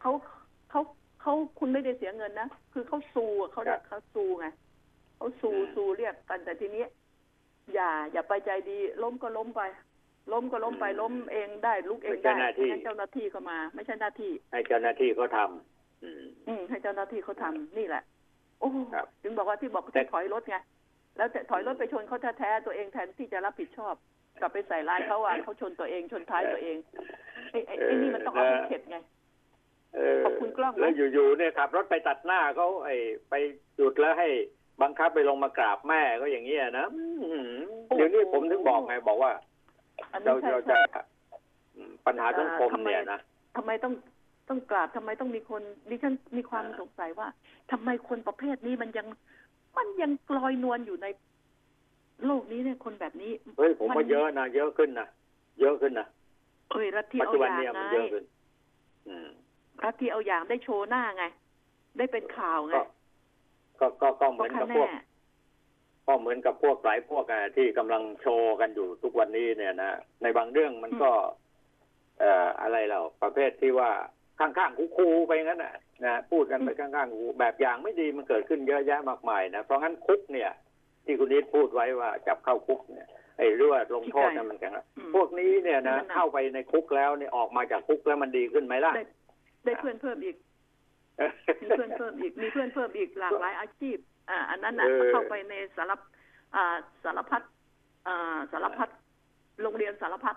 เขาเขาเขาคุณไม่ได้เสียเงินนะคือเขาซูอะเขาเรียกเขาซูไงเขาซูซูเรียกกันแต่ทีนี้อย่า อย่าไปใจดี ล้มก็ล้มไป ล้มก็ล้มไปล้มเองได้ลุกเองได้ไม่งั้นเจ้าหน้าที่ก็มา ไม่ใช่หน้าที่ ให้เจ้าหน้าที่เขาทำอืมอืมให้เจ้าหน้าที่เขาทำนี่แหละ โอ้ครับถึงบอกว่าที่บอกแต่ที่ถอยรถไง แล้วแต่ถอยรถไปชนเขาแท้ๆตัวเองแทนที่จะรับผิดชอบ กลับไปใส่ร้ายเขาอะเขาชนตัวเองชนท้ายตัวเองไอ้ไอ้ไอ้นี่มันต้องเอาให้เข็ดไงเออขอบคุณกล้องนะแล้วอยู่ๆเนี่ยขับรถไปตัดหน้าเขาไอ้ไปหยุดแล้วให้บังคับไปลงมากราบแม่ก็อย่างเงี้ยนะอื้อหือเดี๋ยวนี้ผมถึงบอกไงบอกว่าอันนี้เราใช่เราจะใช่อืมปัญหาสังคมเนี่ยนะทำไมต้องต้องกราบทำไมต้องมีคนดิฉันมีความสงสัยว่าทำไมคนประเภทนี้มันยัง มันยังกลอยนวลอยู่ในโลกนี้เนี่ยคนแบบนี้เฮ้ยผมมัว่านเยอะนะเยอะขึ้นนะเยอะขึ้นนะเอ้ยรัฐที่ปัจเอาจุอบันย่างเนี่ยไงมันเยอะขึ้นอืมรัฐที่เอาอย่างได้โชว์หน้าไง ได้เป็นข่าวไงก็ก็ก็ก็เหก็มือนคะกับแนพวกนก็เหมือนกับพวกหลายพวกอะที่กำลังโชว์กันอยู่ทุกวันนี้เนี่ยนะในบางเรื่องมันก็ เอ่ออะไรเราประเภทที่ว่า ข้างๆคูๆไปงั้นน่ะนะพูดกันไปข้างๆคูแบบอย่างไม่ดีมันเกิดขึ้นเยอะแยะมากมายนะเพราะงั้นคุกเนี่ย ที่คุณนิดพูดไว้ว่าจับเข้าคุกเนี่ยไอ้เรื่องลงโทษเนี่ยมันแข็งอืมพวกนี้เนี่ยนะมันหนักเข้าไปในคุกแล้วเนี่ยออกมาจากคุกแล้วมันดีขึ้นไหมล่ะได้ได้เพื่อนเพิ่มอีกมีเพื่อนเพิ่มอีกมีเพื่อนเพิ่มอีกหลากหลายอาชีพ อ่า อันนั้นน่ะเออเข้าไปในสารพอ่าสารพัดอ่าสารพัดโรงเรียนสารพัด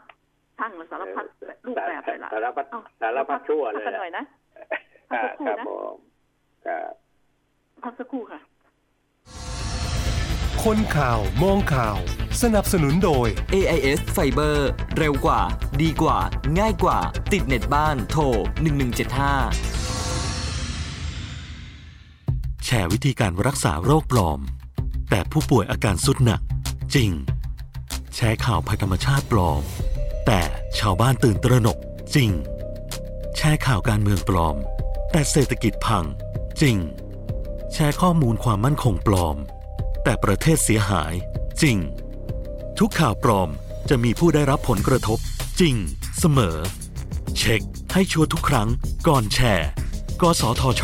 ทั้งสารพัดรูปแบบเลยล่ะสารพัดเอ้าสารพัดชั่วเลยพักกันหน่อยนะพักคสักครู่รับนะผมครับพักสักครู่ค่ะ คนข่าวมองข่าว สนับสนุนโดย AIS Fiber เร็วกว่า ดีกว่า ง่ายกว่า ติดเน็ตบ้านโทร 1175 แชร์วิธีการรักษาโรคปลอม แต่ผู้ป่วยอาการสุดหนัก จริง แชร์ข่าวภัยธรรมชาติปลอม แต่ชาวบ้านตื่นตระหนกจริง แชร์ข่าวการเมืองปลอม แต่เศรษฐกิจพังจริง แชร์ข้อมูลความมั่นคงปลอม แต่ประเทศเสียหายจริง ทุกข่าวปลอมจะมีผู้ได้รับผลกระทบจริง เสมอ เช็คให้ชัวร์ทุกครั้งก่อนแชร์ กสทช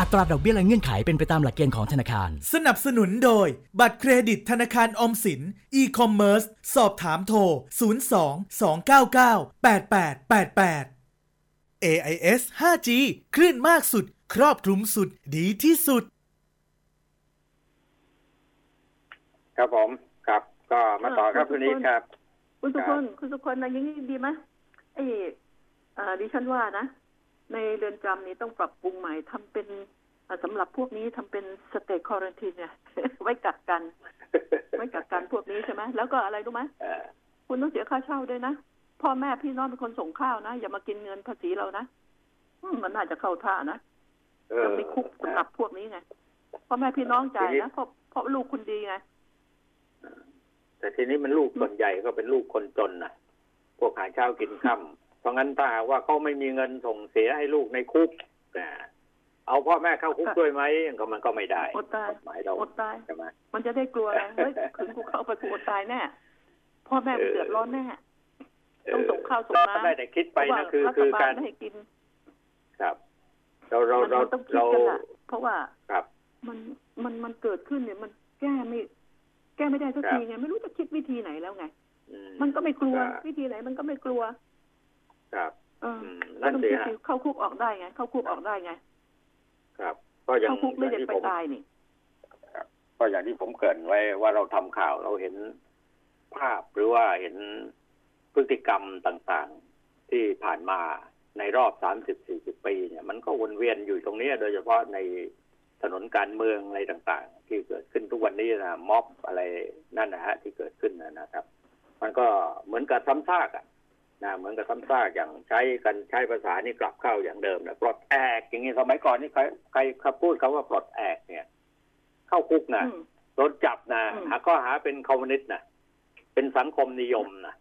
อัตราดอกเบี้ยและเงื่อนไขเป็นไปตามหลักเกณฑ์ของธนาคาร สนับสนุนโดย บัตรเครดิตธนาคารออมสิน e-commerce สอบถามโทร 02 299 8888 AIS 5G คลื่นมากสุด ครอบคลุมสุด ดีที่สุด ครับผม ครับ ก็มาต่อครับคุณนี้ครับ คุณสุคนคุณสุคนนะอยังนี้ดีไหมไอ้อ่าดิฉันว่านะ ในเรือนจำนี้ต้องปรับปรุงใหม่ทำเป็นอ่าสำหรับพวกนี้ทำเป็นสเต y คอร์ n ทีนเนี่ย ไว้กักกัน ไว้กักกันพวกนี้ใช่ไหมแล้วก็อะไรรู้ไหมเอ่อคุณต้องเสียค่าเช่าด้วยนะพ่อแม่พี่น้องเป็นคนส่งข้าวนะ อย่ามากินเงินภาษีเรานะอืมมันน่าจะเข้าท่านะเออต้องมีคุกสำหรับพวกนี้ไงพ่อแม่พี่น้องจ่ายทีนี้นะเพราะเพราะลูกคุณดีไงแต่ทีนี้มันลูกส่วนใหญ่ก็เป็นลูกคนจนนะพวกหาเช้ากินค่ำ เพราะงั้นถ้าหากว่าเขาไม่มีเงินส่งเสียให้ลูกในคุกนะเอาพ่อแม่เข้าคุกด้วยไหมก็มันก็ไม่ได้อดตายกฎหมายเราอดตายใช่ไหมมันจะได้กลัวไงเฮ้ยถึงกูเข้าไปกูอดตายแน่พ่อแม่กูเดือดร้อนแน่ต้องส่งข้าวส่งน้ำได้แต่คิดไปเพราะว่านะคือรัฐคือบากาลรไม่ให้กิน ครับ เราเรามันเรามันต้องคิดเรากันอะเพราะว่าครับมันมันมันเกิดขึ้นเนี่ยมันแก้ไม่ แก้ไม่ได้สักครับทีไงไม่รู้จะคิดวิธีไหนแล้วไงอืมันก็ไม่กลัวครับวิธีไหนมันก็ไม่กลัว ครับเอออืมก็นั่นต้องสิคิดฮะสิเข้าคุกออกได้ไง เข้าคุกออกได้ไง ครับก็อย่างเข้าคุกไม่ได้อย่างที่ไปผมตายนี่ก็อย่างที่ผมเกรินไว้ว่าเราทำข่าวเราเห็นภาพหรือว่าเห็นพฤติกรรมต่างๆ ที่ผ่านมาในรอบสามสิบสี่สิบปีเนี่ย มันก็วนเวียนอยู่ตรงนี้ โดยเฉพาะในถนนการเมืองอะไรต่างๆ ที่เกิดขึ้นทุกวันนี้นะม็อบอะไรนั่นนะฮะที่เกิดขึ้นนะนะครับ มันก็เหมือนกับซ้ำซากอะ นะเหมือนกับซ้ำซากอย่างใช้กันใช้ภาษานี่กลับเข้าอย่างเดิมนะปลดแอกอย่างนี้สมัยก่อนนี่ใครใครใครพูดคำว่าปลดแอกเนี่ย เข้าคุกนะอืมโดนจับนะอืมหาข้อหาเป็นคอมมิวนิสต์นะเป็นสังคมนิยมนะ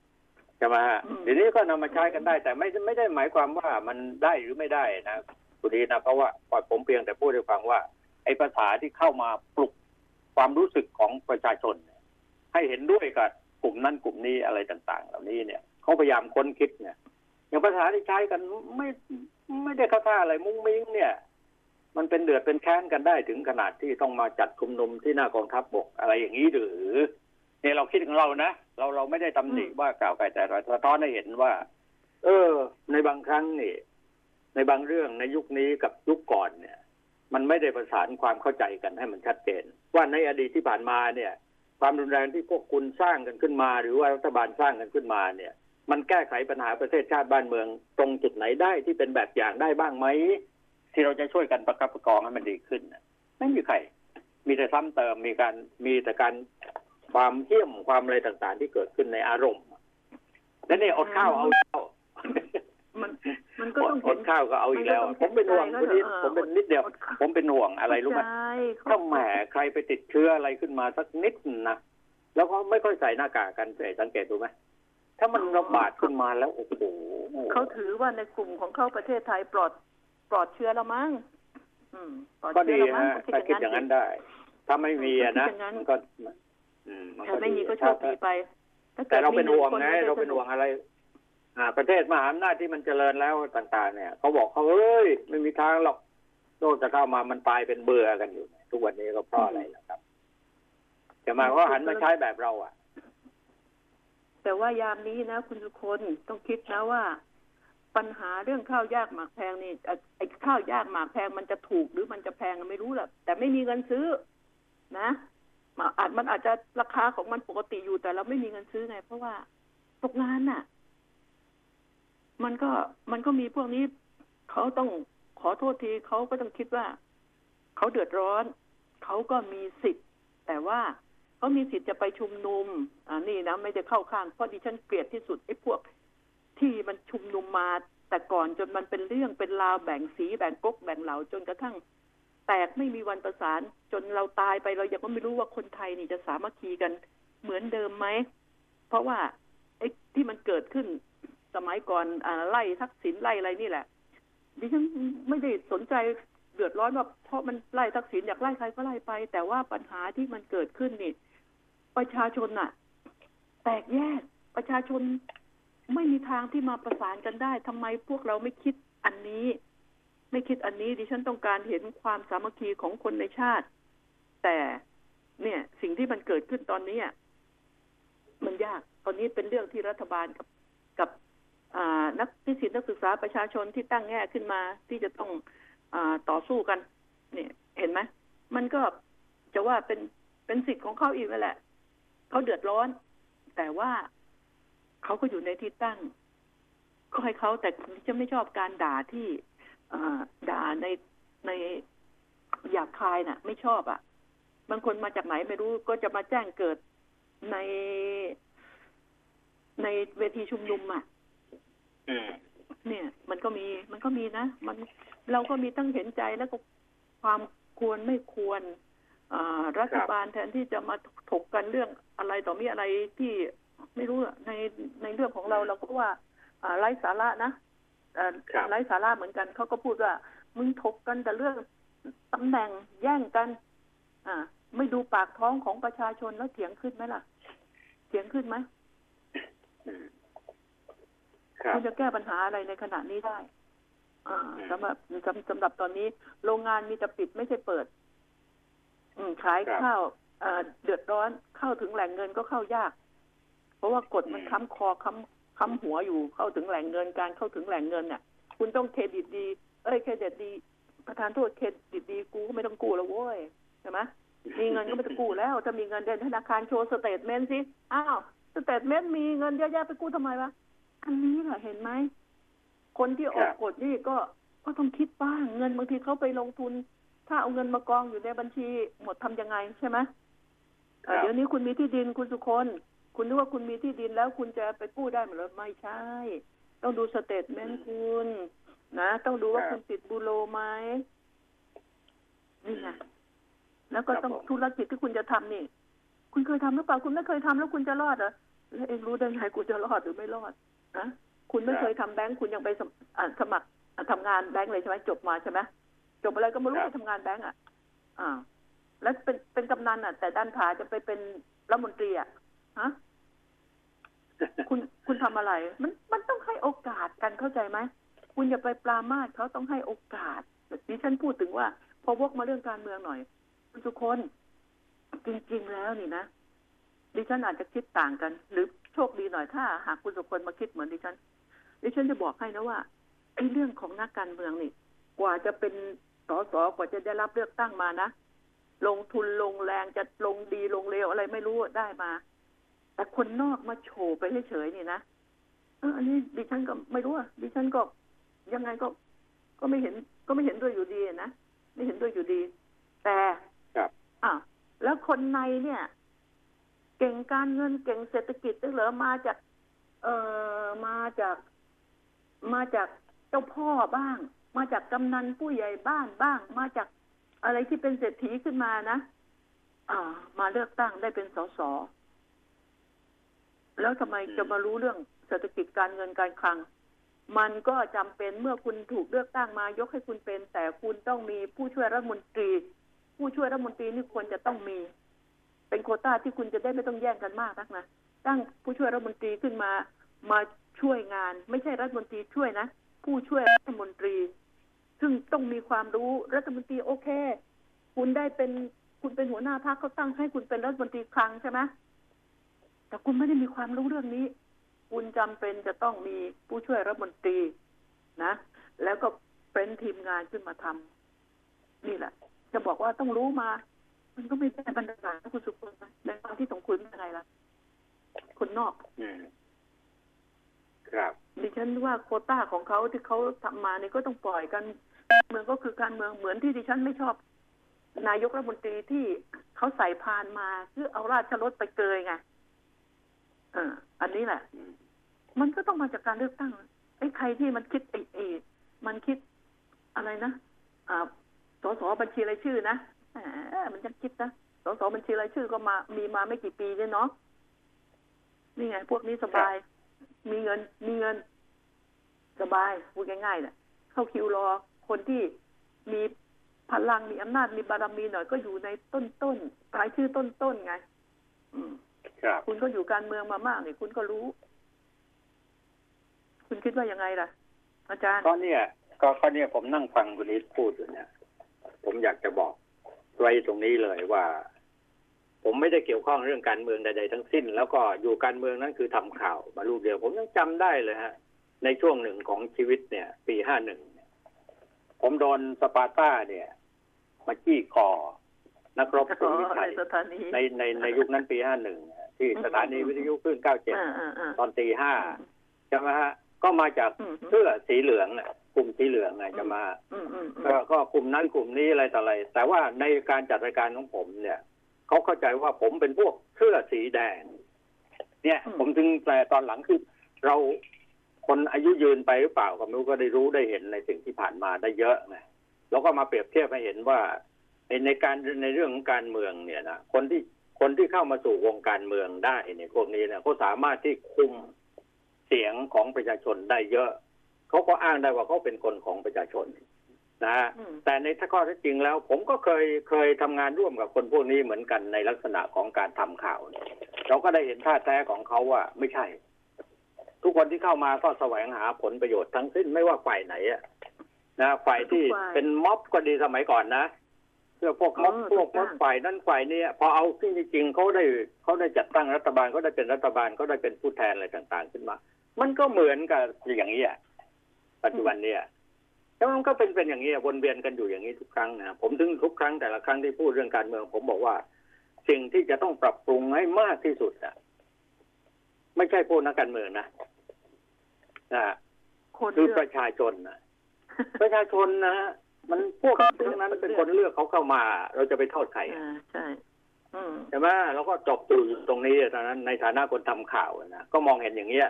ใช่ไหมฮะอืมเดี๋ยวนี้ก็นำมาใช้กันได้ แต่ไม่ไม่ได้หมายความว่ามันได้หรือไม่ได้นะคุณดีนะเพราะว่าปล่อยผมเพียงแต่พูดให้ฟังว่า ไอ้ภาษาที่เข้ามาปลุกความรู้สึกของประชาชนเนี่ยให้เห็นด้วยกับกลุ่มนั้นกลุ่มนี้อะไรต่าง ๆ เหล่านี้เนี่ย เขาพยายามค้นคิดเนี่ย อย่างภาษาที่ใช้กันไม่ไม่ได้เข้าท่าอะไรมุ้งมิ้งเนี่ย มันเป็นเดือดเป็นแค้นกันได้ถึงขนาดที่ต้องมาจัดชุมนุมที่หน้ากองทัพบกอะไรอย่างนี้หรือเนี่ยเราคิดของเรานะเราเราไม่ได้ตำหนิว่ากล่าวไกลแต่เราสะท้อนให้เห็นว่า เออ ในบางครั้งนี่ ในบางเรื่องในยุคนี้กับยุคก่อนเนี่ย มันไม่ได้ประสานความเข้าใจกันให้มันชัดเจน ว่าในอดีตที่ผ่านมาเนี่ย ความรุนแรงที่พวกคุณสร้างกันขึ้นมา หรือว่ารัฐบาลสร้างกันขึ้นมาเนี่ย มันแก้ไขปัญหาประเทศชาติบ้านเมือง ตรงจุดไหนได้ที่เป็นแบบอย่างได้บ้างไหมที่เราจะช่วยกันประคับประคองให้มันดีขึ้นน่ะไม่มีใคร มีแต่ซ้ำเติมมีการมีแต่การความเที่ยมความอะไรต่างๆ ที่เกิดขึ้นในอารมณ์ และนี่อดข้าวเอาแล้วมันมันก็ต้องอเห็ดนข้าวก็เอาอีกแล้วมันผก็มต้องเป็นห่วงเห็คนนใจนี้เออผมเป็นนิดเดียวอดข้าวผมเป็นห่วงอะไรรู้ไหมใช่ถ้าแหมใครไปติดเชื้ออะไรขึ้นมาสักนิดนะแล้วก็ไม่ค่อยใส่หน้ากากกันใส่สังเกตดูไหม ถ้ามันระบาดขึ้นมาแล้วโอ้โหเขาถือว่าในกลุ่มของเขาประเทศไทยปลอดปลอดเชื้อแล้วมั้งอืมปลอดก็เชื้ดีอแล้วมั้งฮะถ้าคิดอย่างนั้นได้ ถ้าไม่มีอะนะคิดอย่างนั้นมันก็อืมนถ้าไม่มีก็โชคดีถ้าไปถ้กิแต่ดเราเป็นห่วงไงมีคเราเป็นห่วงอะไรอ่า ประเทศมหาอำนาจที่มันเจริญแล้วต่าง ๆ เนี่ยเขาบอกเขาเอ้ยไม่มีทางหรอกโลกจะเข้ามามันตายเป็นเบื่อกันอยู่ ทุกวันนี้ก็เพราะอะไรล่ะครับจะมาเขาหันมาใช้แบบเราอะ แต่ว่ายามนี้นะ คุณทุกคนต้องคิดนะว่า ปัญหาเรื่องข้าวยากหมากแพงนี่ไอ้ข้าวยากหมากแพงมันจะถูกหรือมันจะแพงไม่รู้แหละแต่ไม่มีเงินซื้อ นะมาอาจมันอาจจะราคาของมันปกติอยู่แต่เราไม่มีเงินซื้อไง เพราะว่าตกงานน่ะ มันก็มันก็มีพวกนี้เขาต้องขอโทษทีเขาก็ต้องคิดว่าเขาเดือดร้อน เขาก็มีสิทธิ์แต่ว่า เขามีสิทธิ์จะไปชุมนุมอ่านี่นะไม่ได้เข้าข้างเพราะดิฉันเกลียดที่สุดไอ้พวก ที่มันชุมนุมมาแต่ก่อนจนมันเป็นเรื่องเป็นราวแบ่งสีแบ่งก๊กแบ่งเหล่าจนกระทั่ง แตกไม่มีวันประสาน จนเราตายไปเรายังก็ไม่รู้ว่าคนไทยนี่จะสามัคคีกันเหมือนเดิมไหมเพราะว่าไอ้ที่มันเกิดขึ้นสมัยก่อนอไล่ทักษิณไล่อะไรนี่แหละดิฉันไม่ได้สนใจเดือดร้อนว่าเพราะมันไล่ทักษิณอยากไล่ใครก็ไล่ไป แต่ว่าปัญหาที่มันเกิดขึ้นนี่ ประชาชนน่ะ แตกแยกประชาชนไม่มีทางที่มาประสานกันได้ทำไมพวกเราไม่คิดอันนี้ ไม่คิดอันนี้ดิฉันต้องการเห็นความสามัคคีของคนในชาติ แต่เนี่ย สิ่งที่มันเกิดขึ้นตอนนี้มันยากตอนนี้เป็นเรื่องที่รัฐบาลกับกับนักนิสิตนักศึกษาประชาชนที่ตั้งแง่ขึ้นมาที่จะต้องอต่อสู้กัน เนี่ย เห็นไหมมันก็จะว่าเป็นเป็นสิทธิ์ของเขาอีกนั่นแหละ เขาเดือดร้อน แต่ว่าเขาก็อยู่ในที่ตั้ง ก็ให้เขาแต่ฉันไม่ชอบการด่าที่อด่าในในหยาบคายน่ะ ไม่ชอบอะบางคนมาจากไหนไม่รู้ก็จะมาแจ้งเกิดในในเวทีชุมนุมอะเนี่ย มันก็มีมันก็มีนะมันเราก็มีตั้งเห็นใจแล้วก็ความควรไม่ควร รัฐบาลแทนที่จะมาถกกันเรื่องอะไรต่อมีอะไรที่ไม่รู้อะในในเรื่องของเราเราก็ว่าอ่าไร้สาระนะเอ่อครับไร้สาระเหมือนกันเขาก็พูดว่า มึงถกกันแต่เรื่องตำแหน่งแย่งกัน อ่า ไม่ดูปากท้องของประชาชนแล้วเถียงขึ้นไหมล่ะเถียงขึ้นไหมอืมครับคุณจะแก้ปัญหาอะไรในขณะนี้ได้อ่าสำหรับสำสำหรับตอนนี้ โรงงานมีแต่ปิดไม่ใช่เปิดอืม ขายครับข้าวเอ่อเดือดร้อนเข้าถึงแหล่งเงินก็เข้ายาก เพราะว่ากฎมันอืมค้ำคอค้ำค้ำหัวอยู่เข้าถึงแหล่งเงินการเข้าถึงแหล่งเงินเนี่ยคุณต้องเครดิตดี เอ้ยเครดิตดี ประทานโทษเครดิตดีกูก็ไม่ต้องกู้แล้วโว้ยใช่ไหมมีเงินก็ไม่ต้องกู้แล้วถ้ามีเงินเดินธนาคารโชว์ statement สิอ้าว statement มีเงินเยอะแยะไปกู้ทำไมวะอันนี้แหละเห็นไหมคนที่ออกครับกฎนี่ก็ก็ต้องคิดบ้างเงินบางทีเขาไปลงทุน ถ้าเอาเงินมากองอยู่ในบัญชีหมดทำยังไงใช่ไหมเอ่อครับเดี๋ยวนี้คุณมีที่ดินคุณสุคน คุณนึกว่าคุณมีที่ดินแล้วคุณจะไปกู้ได้เหรอไม่ใช่ ต้องดู statement คุณ นะ ต้องดูว่าครับคุณติด bureau ไหมนี่ไงแล้วก็ครับต้องผมธุรกิจที่คุณจะทำนี่ คุณเคยทำหรือเปล่า คุณไม่เคยทำแล้วคุณจะรอดเหรอแล้วเองรู้ได้ไงคุณจะรอดหรือไม่รอดนะคุณไม่เคยทำแบงค์คุณยังไปสมอ่าสมัครอ่าทำงานแบงค์เลยใช่ไหมจบมาใช่ไหม จบอะไรก็ไม่รู้ครับไปทำงานแบงค์อะอ่า แล้วเป็นเป็นกำนันอะ แต่ดันผ่าจะไปเป็นรัฐมนตรีอะฮะคุณคุณทำอะไร มันมันต้องให้โอกาสกันเข้าใจไหมคุณอย่าไปปรามาสเขาต้องให้โอกาสดิฉันพูดถึงว่า พอวกมาเรื่องการเมืองหน่อย คุณทุกคนจริง ๆ แล้วนี่นะดิฉันอาจจะคิดต่างกัน หรือโชคดีหน่อยถ้า หากคุณสุคนมาคิดเหมือนดิฉันดิฉันจะบอกให้นะว่าไอ้เรื่องของนักการเมืองนี่ กว่าจะเป็น สสกว่าจะได้รับเลือกตั้งมานะ ลงทุนลงแรงจะลงดีลงเลวอะไรไม่รู้ได้มา แต่คนนอกมาโชว์ไปเฉยๆนี่นะเอออันนี้ดิฉันก็ไม่รู้อะดิฉันก็ยังไงก็ ก็ไม่เห็น ก็ไม่เห็นด้วยอยู่ดีอะนะไม่เห็นด้วยอยู่ดี แต่ครับอะแล้วคนในเนี่ย เก่งการเงินเก่งเศรษฐกิจด้วยเหรอมาจาก เอ่อมาจากมาจากเจ้าพ่อบ้าง มาจากกำนันผู้ใหญ่บ้านบ้าง มาจากอะไรที่เป็นเศรษฐีขึ้นมานะอ่า มาเลือกตั้งได้เป็นสสแล้วทำไมจะมารู้เรื่องเศรษฐกิจการเงินการคลัง มันก็จำเป็นเมื่อคุณถูกเลือกตั้งมายกให้คุณเป็น แต่คุณต้องมีผู้ช่วยรัฐมนตรี ผู้ช่วยรัฐมนตรีนี่ควรจะต้องมี เป็นโคต้าที่คุณจะได้ไม่ต้องแย่งกันมากนักนะตั้งผู้ช่วยรัฐมนตรีขึ้นมามาช่วยงาน ไม่ใช่รัฐมนตรีช่วยนะ ผู้ช่วยรัฐมนตรี ซึ่งต้องมีความรู้รัฐมนตรีโอเค คุณได้เป็นคุณเป็นหัวหน้าพรรคเขาตั้งให้คุณเป็นรัฐมนตรีคลังใช่ไหมแต่คุณไม่ได้มีความรู้เรื่องนี้ คุณจำเป็นจะต้องมีผู้ช่วยรัฐมนตรีนะ แล้วก็เป็นทีมงานขึ้นมาทำนี่แหละ จะบอกว่าต้องรู้มา มันก็ไม่ได้บรรดาการนะคุณสุคุณนะในความที่ของคุณเป็นไงล่ะคนนอกอืมครับดิฉันว่าโควต้าของเขาที่เขาทำมาเนี่ยก็ต้องปล่อยกัน เมืองก็คือการเมืองเหมือนที่ดิฉันไม่ชอบ นายกรัฐมนตรีที่เขาใส่พานมาเพื่อเอาราชรถไปเกยไงเออ อันนี้แหละอืมมันก็ต้องมาจากการเลือกตั้งไอ้ใครที่มันคิดไอ้ไอ้มันคิดอะไรนะอ่าสสบัญชีรายชื่อนะแหมมันจะคิดนะสสบัญชีรายชื่อก็มามีมาไม่กี่ปีเนี่ยเนาะนี่ไง พวกนี้สบาย มีเงิน มีเงิน สบายพูดง่ายๆเนี่ยเข้าคิวรอ คนที่มีพลังมีอำนาจมีบารมีหน่อยก็อยู่ในต้นต้นๆรายชื่อต้นต้นๆไงอืมครับ คุณก็อยู่การเมืองมามากเนี่ยคุณก็รู้ คุณคิดว่ายังไงล่ะ อาจารย์ก็เนี่ย ก็ก็เนี่ยผมนั่งฟังคุณนิดพูดอยู่เนี่ย ผมอยากจะบอกไว้ตรงนี้เลยว่า ผมไม่ได้เกี่ยวข้องเรื่องการเมืองใดๆทั้งสิ้น แล้วก็อยู่การเมืองนั้นคือทำข่าวมาลูกเดียว ผมยังจำได้เลยฮะ ในช่วงหนึ่งของชีวิตเนี่ย ปีห้าหนึ่ง ผมโดนสปาร์ต้าเนี่ย มาจี้คอ นักรบอ๋สุอนวิในชัยสถานีในในในยุคนั้นปีห้าหนึ่งที่สถานีวิทยุคลื่นเก้าเจ็ดอ่าอ่าอ่าตอนตีห้าใช่ไหมฮะ ก็มาจากอืมเสื้อสีเหลืองน่ะกลุ่มสีเหลืองไงจะมาอืมอืมอืมก็ก็กลุ่มนั้นกลุ่มนี้อะไรต่ออะไร แต่ว่าในการจัดรายการของผมเนี่ยเขาเข้าใจว่าผมเป็นพวกเสื้อสีแดง เนี่ย ผมถึงแต่ตอนหลังคือเรา คนอายุยืนไปหรือเปล่าก็ไม่รู้ก็ได้รู้ได้เห็นในสิ่งที่ผ่านมาได้เยอะไงแล้วก็มาเปรียบเทียบให้เห็นว่าในในการในเรื่องของการเมืองเนี่ยนะคนที่คนที่เข้ามาสู่วงการเมืองได้เนี่ยพวกนี้เนี่ยเขาสามารถที่คุมเสียงของประชาชนได้เยอะเขาก็อ้างได้ว่าเขาเป็นคนของประชาชนนะฮะอืมแต่ในถ้าข้อเท็จจริงแล้ว ผมก็เคยเคยทำงานร่วมกับคนพวกนี้เหมือนกันในลักษณะของการทำข่าวเนี่ยเราก็ได้เห็นท่าแท้ของเขาว่าไม่ใช่ ทุกคนที่เข้ามาก็แสวงหาผลประโยชน์ทั้งสิ้นไม่ว่าฝ่ายไหนอะนะฝ่ายที่ทุกฝ่ายเป็นม็อบก็ดีสมัยก่อนนะเพื่อพวกม็อบเออพวกถูกต้ม็อองบฝ่ายนั้นฝ่ายนี้พอเอาที่จริงเขาได้เขาได้จัดตั้งรัฐบาลเขาได้เป็นรัฐบาลเขาได้เป็นผู้แทนอะไรต่าง ๆ ขึ้นมา มันก็เหมือนกับอย่างนี้อะปัจจุบันเนี่ยแล้วมันก็เป็นเป็นอย่างนี้อะวนเวียนกันอยู่อย่างนี้ทุกครั้งนะผมถึงทุกครั้งแต่ละครั้งที่พูดเรื่องการเมือง ผมบอกว่า สิ่งที่จะต้องปรับปรุงให้มากที่สุดอะไม่ใช่พวกนักการเมืองนะ นะคนคือเลืปอกระชาชนนะประชาชนนะมันพวกทั้งนั้นเป็นคนเลือกเขาเข้ามา เราจะไปโทษใครอะอ่าใช่อืมใช่ไหมเราก็จบอยู่ตรงนี้ตอนนั้น ในฐานะคนทำข่าวนะก็มองเห็นอย่างเงี้ย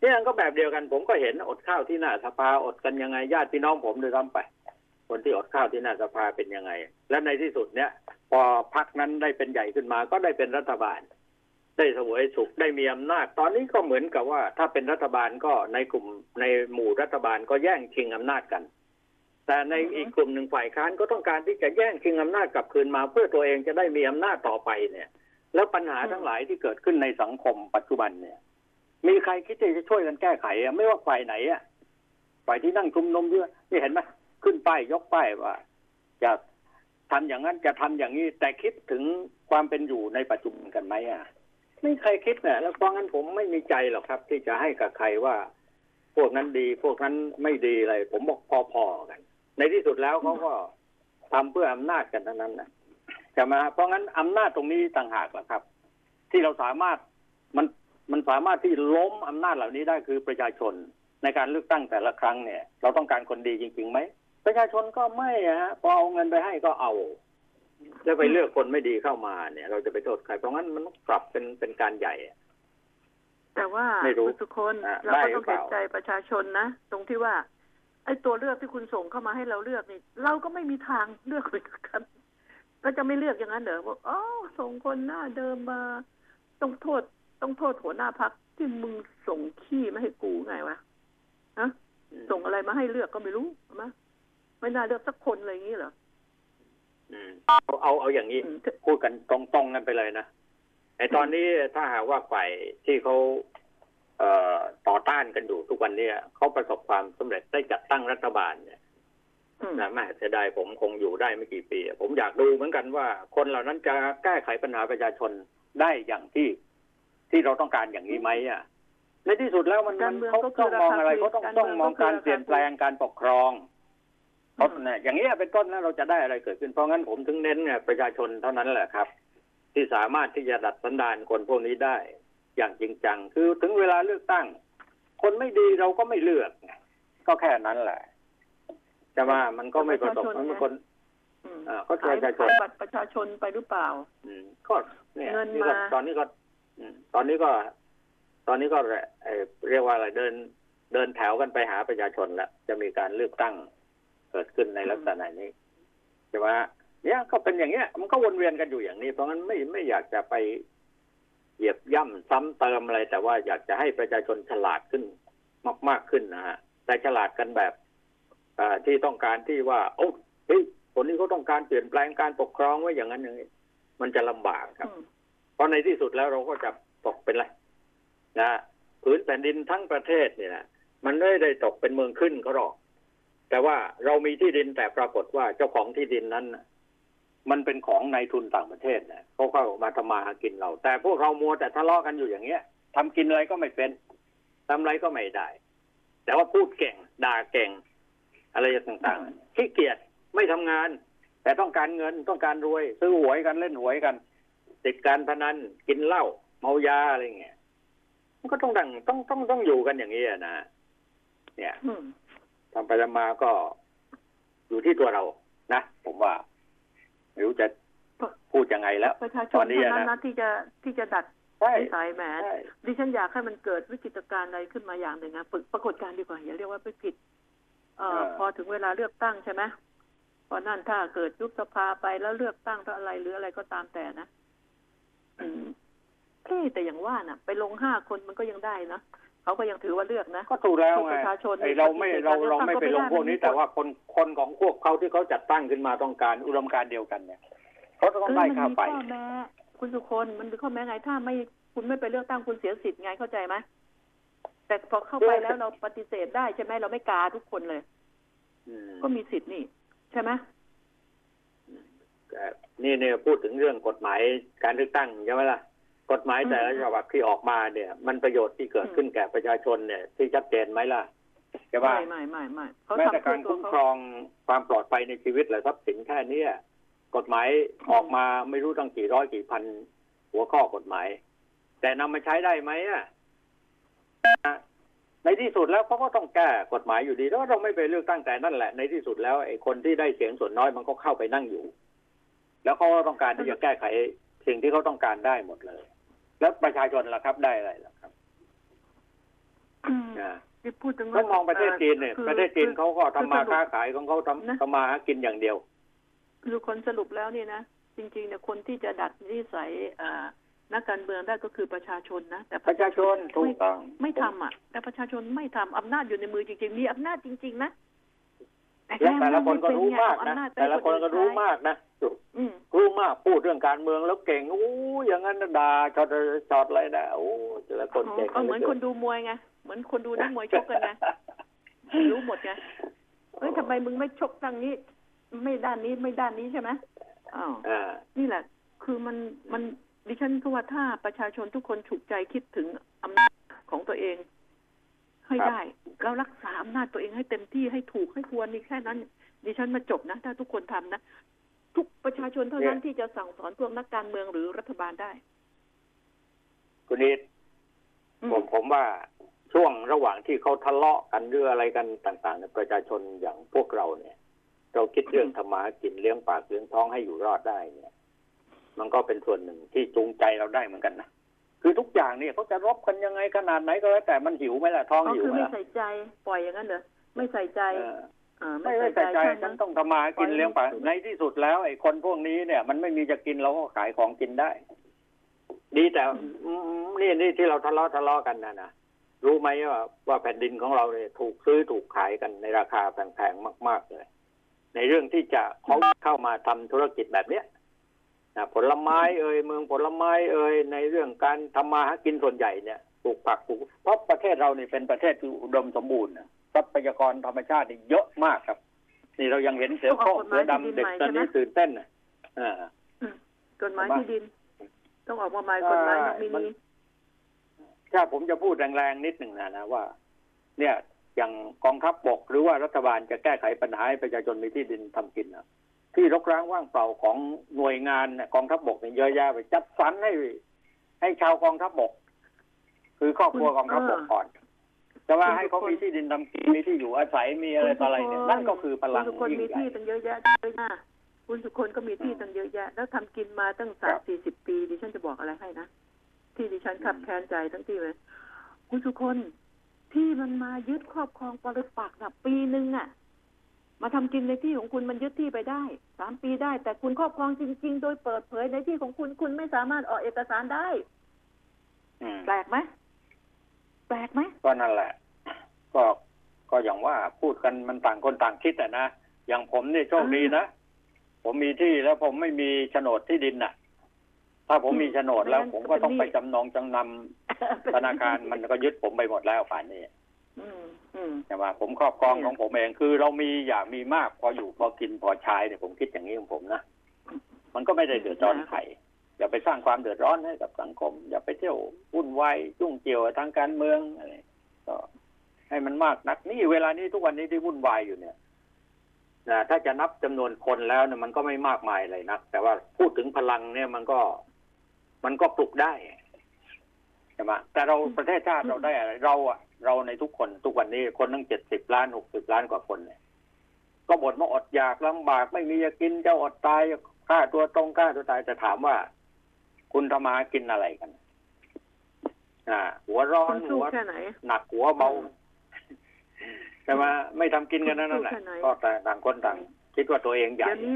นี่มันก็แบบเดียวกัน ผมก็เห็นอดข้าวที่หน้าสภาอดกันยังไงญาติพี่น้องผมด้วยซ้ำไป คนที่อดข้าวที่หน้าสภาเป็นยังไง และในที่สุดเนี่ยพอพักนั้นได้เป็นใหญ่ขึ้นมาก็ได้เป็นรัฐบาล ได้เสวยสุขได้มีอำนาจ ตอนนี้ก็เหมือนกับว่า ถ้าเป็นรัฐบาลก็ในกลุ่มในหมู่รัฐบาลก็แย่งชิงอำนาจกัน แต่ในอือฮึอีกกลุ่มหนึ่งฝ่ายค้านก็ต้องการที่จะแย่งชิงอำนาจกลับคืนมา เพื่อตัวเองจะได้มีอำนาจต่อไปเนี่ย แล้วปัญหาทั้งหลายที่เกิดขึ้นในสังคมปัจจุบันเนี่ย มีใครคิดที่จะช่วยกันแก้ไขอะไม่ว่าฝ่ายไหนอะฝ่ายที่นั่งชุมนุมด้วยนี่เห็นไหมขึ้นป้ายยกป้ายว่าจะทำอย่างนั้นจะทำอย่างนี้แต่คิดถึงความเป็นอยู่ในปัจจุบันกันไหมอะ ไม่ใครคิดเนี่ยแล้วเพราะงั้นผมไม่มีใจหรอกครับ ที่จะให้กับใครว่า พวกนั้นดีพวกนั้นไม่ดีอะไร ผมบอกพอๆกัน ในที่สุดแล้วเขาก็ทำเพื่ออำนาจกันทั้งนั้นนะจะมาเพราะงั้นอำนาจตรงนี้ต่างหากแหละครับ ที่เราสามารถมันมันสามารถที่ล้มอำนาจเหล่านี้ได้คือประชาชนในการเลือกตั้งแต่ละครั้งเนี่ย เราต้องการคนดีจริงๆไหมประชาชนก็ไม่อะฮะพอเอาเงินไปให้ก็เอา แล้วไปเลือกคนไม่ดีเข้ามาเนี่ย เราจะไปโทษใครเพราะงั้นมันต้องปรับเป็นเป็นการใหญ่อะแต่ว่าไม่รู้คุณสุคนอะเราได้ก็หรืต้องอเปเห็ล่านใจประชาชนนะ ตรงที่ว่า ไอ้ตัวเลือกที่คุณส่งเข้ามาให้เราเลือกนี่ เราก็ไม่มีทางเลือกเหมือนกันก็จะไม่เลือกอย่างนั้นเหรอบอกอ๋อส่งคนหน้าเดิมมาต้องโทษต้องโทษหัวหน้าพักที่มึงส่งขี้มาให้กูไงวะฮะส่งอะไรมาให้เลือกก็ไม่รู้ใช่ไหมไม่น่าเลือกสักคนอะไรอย่างนี้เหรออืม เอาเอาเอาอย่างนี้อืมพูดกันตรงๆกันไปเลยนะไอ้ตอนนี้ถ้าหากว่าฝ่ายที่เขาเอ่อต่อต้านกันอยู่ทุกวันเนี้เขาประสบความสำเร็จได้จัดตั้งรัฐบาลเนี่ยอืมนะแม่เสียดายผมคงอยู่ได้ไม่กี่ปี ผมอยากดูเหมือนกันว่า คนเหล่านั้นจะแก้ไขปัญหาประชาชนได้อย่างที่ที่เราต้องการอย่างนี้ไหมอะในที่สุดแล้วมันกามัรนเมืองเขาก็คืต้อองมองอะไรราคาเขาต้องการต้องเมืองมองก็คือการราคาเปลี่ยนแปลงการปกครอง เพราะเนี่ยอย่างนี้ยเป็นต้นแล้วเราจะได้อะไรเกิดขึ้นเพราะงั้นผมถึงเน้นเนี่ยประชาชนเท่านั้นแหละครับ ที่สามารถที่จะดัดสันดานคนพวกนี้ได้ อย่างจริงจังคือถึงเวลาเลือกตั้ง คนไม่ดีเราก็ไม่เลือกไงก็แค่นั้นแหละจะมามันก็ไม่ประสบมันเป็นคนอืมอ่าเขาประชาชนขายบัตรประชาชนไปหรือเปล่า อืมก็เนี่ยเงินนี่ก็มาตอนนี้ก็อืมตอนนี้ก็ตอนนี้ก็เอ่อเรียกว่าอะไรเดิน เดินแถวกันไปหาประชาชนแล้วจะมีการเลือกตั้ง เกิดขึ้นในลักษณะนี้ใช่ไหมเนี่ยก็เป็นอย่างเงี้ย มันก็วนเวียนกันอยู่อย่างนี้ เพราะงั้นไม่ไม่อยากจะไปเหยียบย่ำซ้ำเติมอะไร แต่ว่าอยากจะให้ประชาชนฉลาดขึ้นมาก ๆขึ้นนะฮะแต่ฉลาดกันแบบอ่าที่ต้องการที่ว่า โอ้เฮ้ยคนนี้เขาต้องการเปลี่ยนแปลงการปกครองไว้อย่างนั้นอย่างนี้มันจะลำบากครับอืมเพราะในที่สุดแล้วเราก็จะตกเป็นอะไรนะพื้นแผ่นดินทั้งประเทศเนี่ยนะมันไม่ได้ตกเป็นเมืองขึ้นเขาหรอก แต่ว่าเรามีที่ดินแต่ปรากฏว่าเจ้าของที่ดินนั้น มันเป็นของนายทุนต่างประเทศนะเขาเข้ามาทำมาหากินเรา แต่พวกเรามัวแต่ทะเลาะกันอยู่อย่างเงี้ยทำกินอะไรก็ไม่เป็นทำอะไรก็ไม่ได้ แต่ว่าพูดเก่งด่าเก่ง อะไรต่างๆขี้เกียจไม่ทำงาน แต่ต้องการเงินต้องการรวย ซื้อหวยกันเล่นหวยกัน ติดการพนันกินเหล้าเมายาอะไรเงี้ยมันก็ต้องดังต้องต้องต้องอยู่กันอย่างนี้อะนะเนี่ย ทำไปทำมาก็อยู่ที่ตัวเรานะผมว่า ไม่รู้จะพูดยังไงแล้วประชาชตอนนนี้เท่าอะนั้นนะนะที่จะที่จะดัดใช่นิสัยแหมใช่ดิฉันอยากให้มันเกิดวิกฤตการณ์อะไรขึ้นมาอย่างหนึ่งนะปึกปรากฏการณ์ดีกว่าอย่าเรียกว่าวิกฤตเอ่อพอถึงเวลาเลือกตั้งใช่ไหมพอนั่นถ้าเกิดยุบสภาไปแล้วเลือกตั้งถ้าอะไรหรืออะไรก็ตามแต่นะอืมเอ๊ะแต่อย่างว่าน่ะ ไปลงห้าคนมันก็ยังได้นะ เขาก็ยังถือว่าเลือกนะก็ถูกแล้วพวกไงประชาชนไอเราไม่ปฏิเสธเราการเลือกเราตั้งไม่ก็ไปไม่ลงได้พวกมันมีนี้ แต่กฎว่าคนคนของพวกเขาที่เขาจัดตั้งขึ้นมาต้องการอุดมการณ์เดียวกันเนี่ยเขาจะต้องคือได้มันค่ามีไปข้อแม้คุณสุคนมันมีข้อแม้ไงถ้าไม่คุณไม่ไปเลือกตั้งคุณเสียสิทธิ์ไงเข้าใจไหมแต่พอเข้าไปแล้วเราปฏิเสธได้ใช่ไหมเราไม่กาทุกคนเลยอืมก็มีสิทธิ์นี่ ใช่ไหมแต่นี่เนี่ยพูดถึงเรื่องกฎหมายการเลือกตั้งใช่ไหมล่ะ กฎหมายแต่ละฉบับที่ออกมาเนี่ย มันประโยชน์ที่เกิดขึ้นแก่ประชาชนเนี่ยที่ชัดเจนไหมล่ะใช่ปะไม่ไม่ไม่ไม่เขาแม้แต่ทำเพื่กาอรตัวคุ้มครเขาองความปลอดภัยในชีวิตและทรัพย์สินแค่เนี้ยกฎหมายออกมาไม่รู้ตั้งกี่ร้อยกี่พัน หัวข้อกฎหมาย แต่นำมาใช้ได้ไหมอะในที่สุดแล้วเขาก็ต้องแก้กฎหมายอยู่ดีแล้วเราไม่ไปเลือกตั้งแต่นั่นแหละ ในที่สุดแล้วไอ้คนที่ได้เสียงส่วนน้อยมันก็เข้าไปนั่งอยู่ แล้วเขาก็ต้องการที่จะแก้ไขสิ่งที่เขาต้องการได้หมดเลย แล้วประชาชนล่ะครับได้อะไรล่ะครับอืมอ่าที่พูดถึงต้องมองประเทศจีนเนี่ยคือประเทศจีนเขาก็ทำมาคือสรุปค้าขายของเขาทำนะทำมาหากินอย่างเดียวคือคนสรุปแล้วเนี่ยนะจริงๆเนี่ยคนที่จะดัดนิสัยอ่านักการเมืองได้ก็คือประชาชนนะ แต่ประชาชนถูกต้องไม่ทำอะ แต่ประชาชนไม่ทำอำนาจอยู่ในมือจริง ๆ มีอำนาจจริงๆนะ และแต่ละคนก็รู้มากเอนะอำจไปแต่ละคนก็รู้ใช้มากนะอืมรู้มากพูดเรื่องการเมืองแล้วเก่งอู้อย่างนั้นนะด่าชอดชอดอะไรนะโอ้แต่ละคนเก่งก็เหมือนคนดูมวยไงเหมือนคนดูนักมวยชกกันไงรู้หมดไงเฮ้ยทำไมมึงไม่ชกทางนี้ ไม่ด้านนี้ไม่ด้านนี้ใช่ไหมอ้าวอ่านี่แหละ คือมันมันดิฉันก็ว่าถ้าประชาชนทุกคนฉุกใจคิดถึงอำนาจของตัวเอง ให้ครับได้แล้วรักษาอำนาจตัวเองให้เต็มที่ให้ถูกให้ควรนี่แค่นั้น ดิฉันมาจบนะ ถ้าทุกคนทำนะ ทุกประชาชนเท่านั้นที่จะสั่งสอนพวกนักการเมืองหรือรัฐบาลได้ คุณนิดอืมผมผมว่าช่วงระหว่างที่เขาทะเลาะกันเรื่องอะไรกันต่างๆเนี่ยประชาชนอย่างพวกเราเนี่ย เราคิดเรื่องธรรมาหากินเลี้ยงปากเลี้ยงท้องให้อยู่รอดได้เนี่ย มันก็เป็นส่วนหนึ่งที่จูงใจเราได้เหมือนกันนะ คือทุกอย่างเนี่ยเขาจะรบกันยังไงขนาดไหนก็แล้วแต่มันหิวไหมล่ะท้องก็หิวคือไหมไม่ล่ะใส่ใจ ปล่อยอย่างนั้นเหรอไม่ใส่ใจเออเออไม่ไม่ไม่ใส่ใส่ใจใจแค่ฉันั้นนต้องทำมาหากินเลี้ยงปากในที่สุดแล้ว ไอ้คนพวกนี้เนี่ย มันไม่มีจะกินเราก็ขายของกินได้ ดีแต่อืมนี่นี่ที่เราทะเลาะทะเลาะกันนะนะรู้ไหมว่าว่าแผ่นดินของเราเนี่ยถูกซื้อถูกขายกันในราคาแพงๆมาก ๆเลย ในเรื่องที่จะเขาเข้ามาทำธุรกิจแบบเนี้ย นะผลไม้เอ่ยเมืองผลไม้เอ่ยในเรื่องการทำมาหากินส่วนใหญ่เนี่ยปลูกผักปลูกเพราะประเทศเรานี่เป็นประเทศที่อุดมสมบูรณ์นะทรัพยากรธรรมชาตินี่เยอะมากครับ นี่เรายังเห็นเสือโคร่งเสือดำเด็กตอนนี้ตื่นเต้นนะอ่าอืมกฎหมายว่าที่ดิน ต้องออกมาใหม่กฎหมายนอมิมันีนถ้าผมจะพูดแรงๆนิดหนึ่งนะนะว่า เนี่ยอย่างกองทัพบกหรือว่ารัฐบาลจะแก้ไขปัญหาให้ประชาชนมีที่ดินทำกินนะ ที่รกร้างว่างเปล่าของหน่วยงานเนี่ยกองทัพบกเนี่ยเยอะแยะไปจัดสรรให้ ให้ชาวกองทัพบก คือครอบครัวกองทัพบกก่อนแต่ว่าให้เขามีที่ดินทำกินมีที่อยู่อาศัยมีอะไรต่ออะไรเนี่ยนั่นก็คือพลังคุณสุคนยิ่งมีใหญ่ที่ตั้งเยอะแยะเลยนะคุณสุคนก็มีที่ตั้งเยอะแยะ แล้วทำกินมาตั้งครัสามบสี่สิบปีดิฉันจะบอกอะไรให้นะที่ดิฉันขับแค้นใจทั้งที่เลยคุณสุคนที่มันมายึดครอบครองปรปักษ์น่ะปีหนึ่งอะ มาทำกินในที่ของคุณมันยึดที่ไปได้สามปีได้ แต่คุณครอบครองจริง ๆ โดยเปิดเผยในที่ของคุณคุณไม่สามารถออกเอกสารได้อืมแปลกไหมแปลกไหมก็นั่นแหละ ก็ก็อย่างว่าพูดกันมันต่างคนต่างคิดอะนะอย่างผมนี่โชคดีนะผมมีที่แล้วผมไม่มีโฉนดที่ดินน่ะ ถ้าผมมีโฉนดแล้ว ผมก็ต้องไปจำนองจำนำธนาคารมันก็ยึดผมไปหมดแล้วป่านนี้อืมอืม ใช่ไหมผมครอบครองของผมเองคือเรามีอยากมีมากพออยู่พอกินพอใช้เนี่ยผมคิดอย่างนี้ของผมนะมันก็ไม่ได้เดือดร้อนใครอย่าไปสร้างความเดือดร้อนให้กับสังคม อย่าไปเที่ยววุ่นวายยุ่งเกี่ยวทางการเมืองอะไรก็ให้มันมากนักนี่เวลานี้ทุกวันนี้ที่วุ่นวายอยู่เนี่ยนะถ้าจะนับจำนวนคนแล้วเนี่ยมันก็ไม่มากมายเลยนะแต่ว่าพูดถึงพลังเนี่ยมันก็ มันก็ปลุกได้ใช่ไหมแต่เราประเทศชาติเราได้อะไรเราอะ เราในทุกคนทุกวันนี้คนตั้งเจ็ดสิบล้านหกสิบล้านกว่าคนเนี่ยก็บ่นว่าอดอยากลำบากไม่มีจะกินจะอดตายฆ่าตัวตรงฆ่าตัวตายจะถามว่า คุณทำมาหากินอะไรกันอ่า หัวร้อคุนณสู้หัวแค่ไหนหนักหัวเบาใช่ไหมไม่ทำกินกันนั่นแหละคุณสู้แค่ไหนก็แต่ต่างคนต่างคิดว่าตัวเองใหญ่เดี๋ยวนี้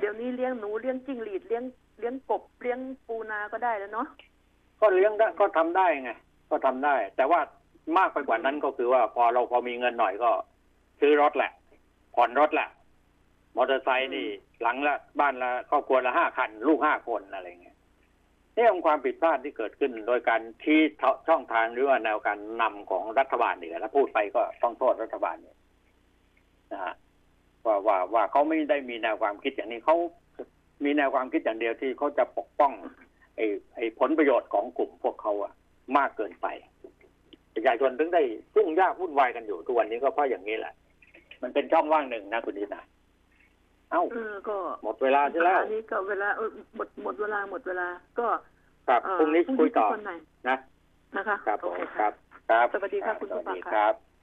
เดี๋ยวนี้เลี้ยงหนูเลี้ยงจิ้งหรีดเลี้ยงเลี้ยงกบเลี้ยงปูนาก็ได้แล้วเนาะก็เลี้ยงได้ก็ทำได้ไงก็ทำได้ แต่ว่า มากไปกว่านั้นก็คือว่าพอเราพอมีเงินหน่อยก็ ซื้อรถแหละ ผ่อนรถแหละ มอเตอร์ไซค์นี่หลังละบ้านละครอบครัวละห้าคัน ลูกห้าคนอะไรเงี้ยนี่เป็นความผิดพลาดที่เกิดขึ้น โดยการที่ช่องทางหรือว่าแนวการนำของรัฐบาลนี่แหละถ้าพูดไปก็ต้องโทษรัฐบาลเนี่ยนะฮะว่าว่าว่าเขาไม่ได้มีแนวความคิดอย่างนี้เขามีแนวความคิดอย่างเดียวที่เขาจะปกป้องไอ้ไอ้ผลประโยชน์ของกลุ่มพวกเขาอะมากเกินไป ประชาชนถึงได้ยุ่งยากวุ่นวายกันอยู่ทุกวันนี้ก็เพราะอย่างนี้แหละ มันเป็นช่องว่างหนึ่งนะคุณนิดนะเอ้าเออก็หมดเวลาใช่แล้วอันนี้ก็เวลาเออหมดหมดเวลาหมดเวลา ก็ครับเอ่อพรุ่งนี้คุยต่อคนไหนนะนะคะครับผโอมเคครัค่ะบครับสวัสดีครับคุณสผู้วัสฟังดีค่ะครับ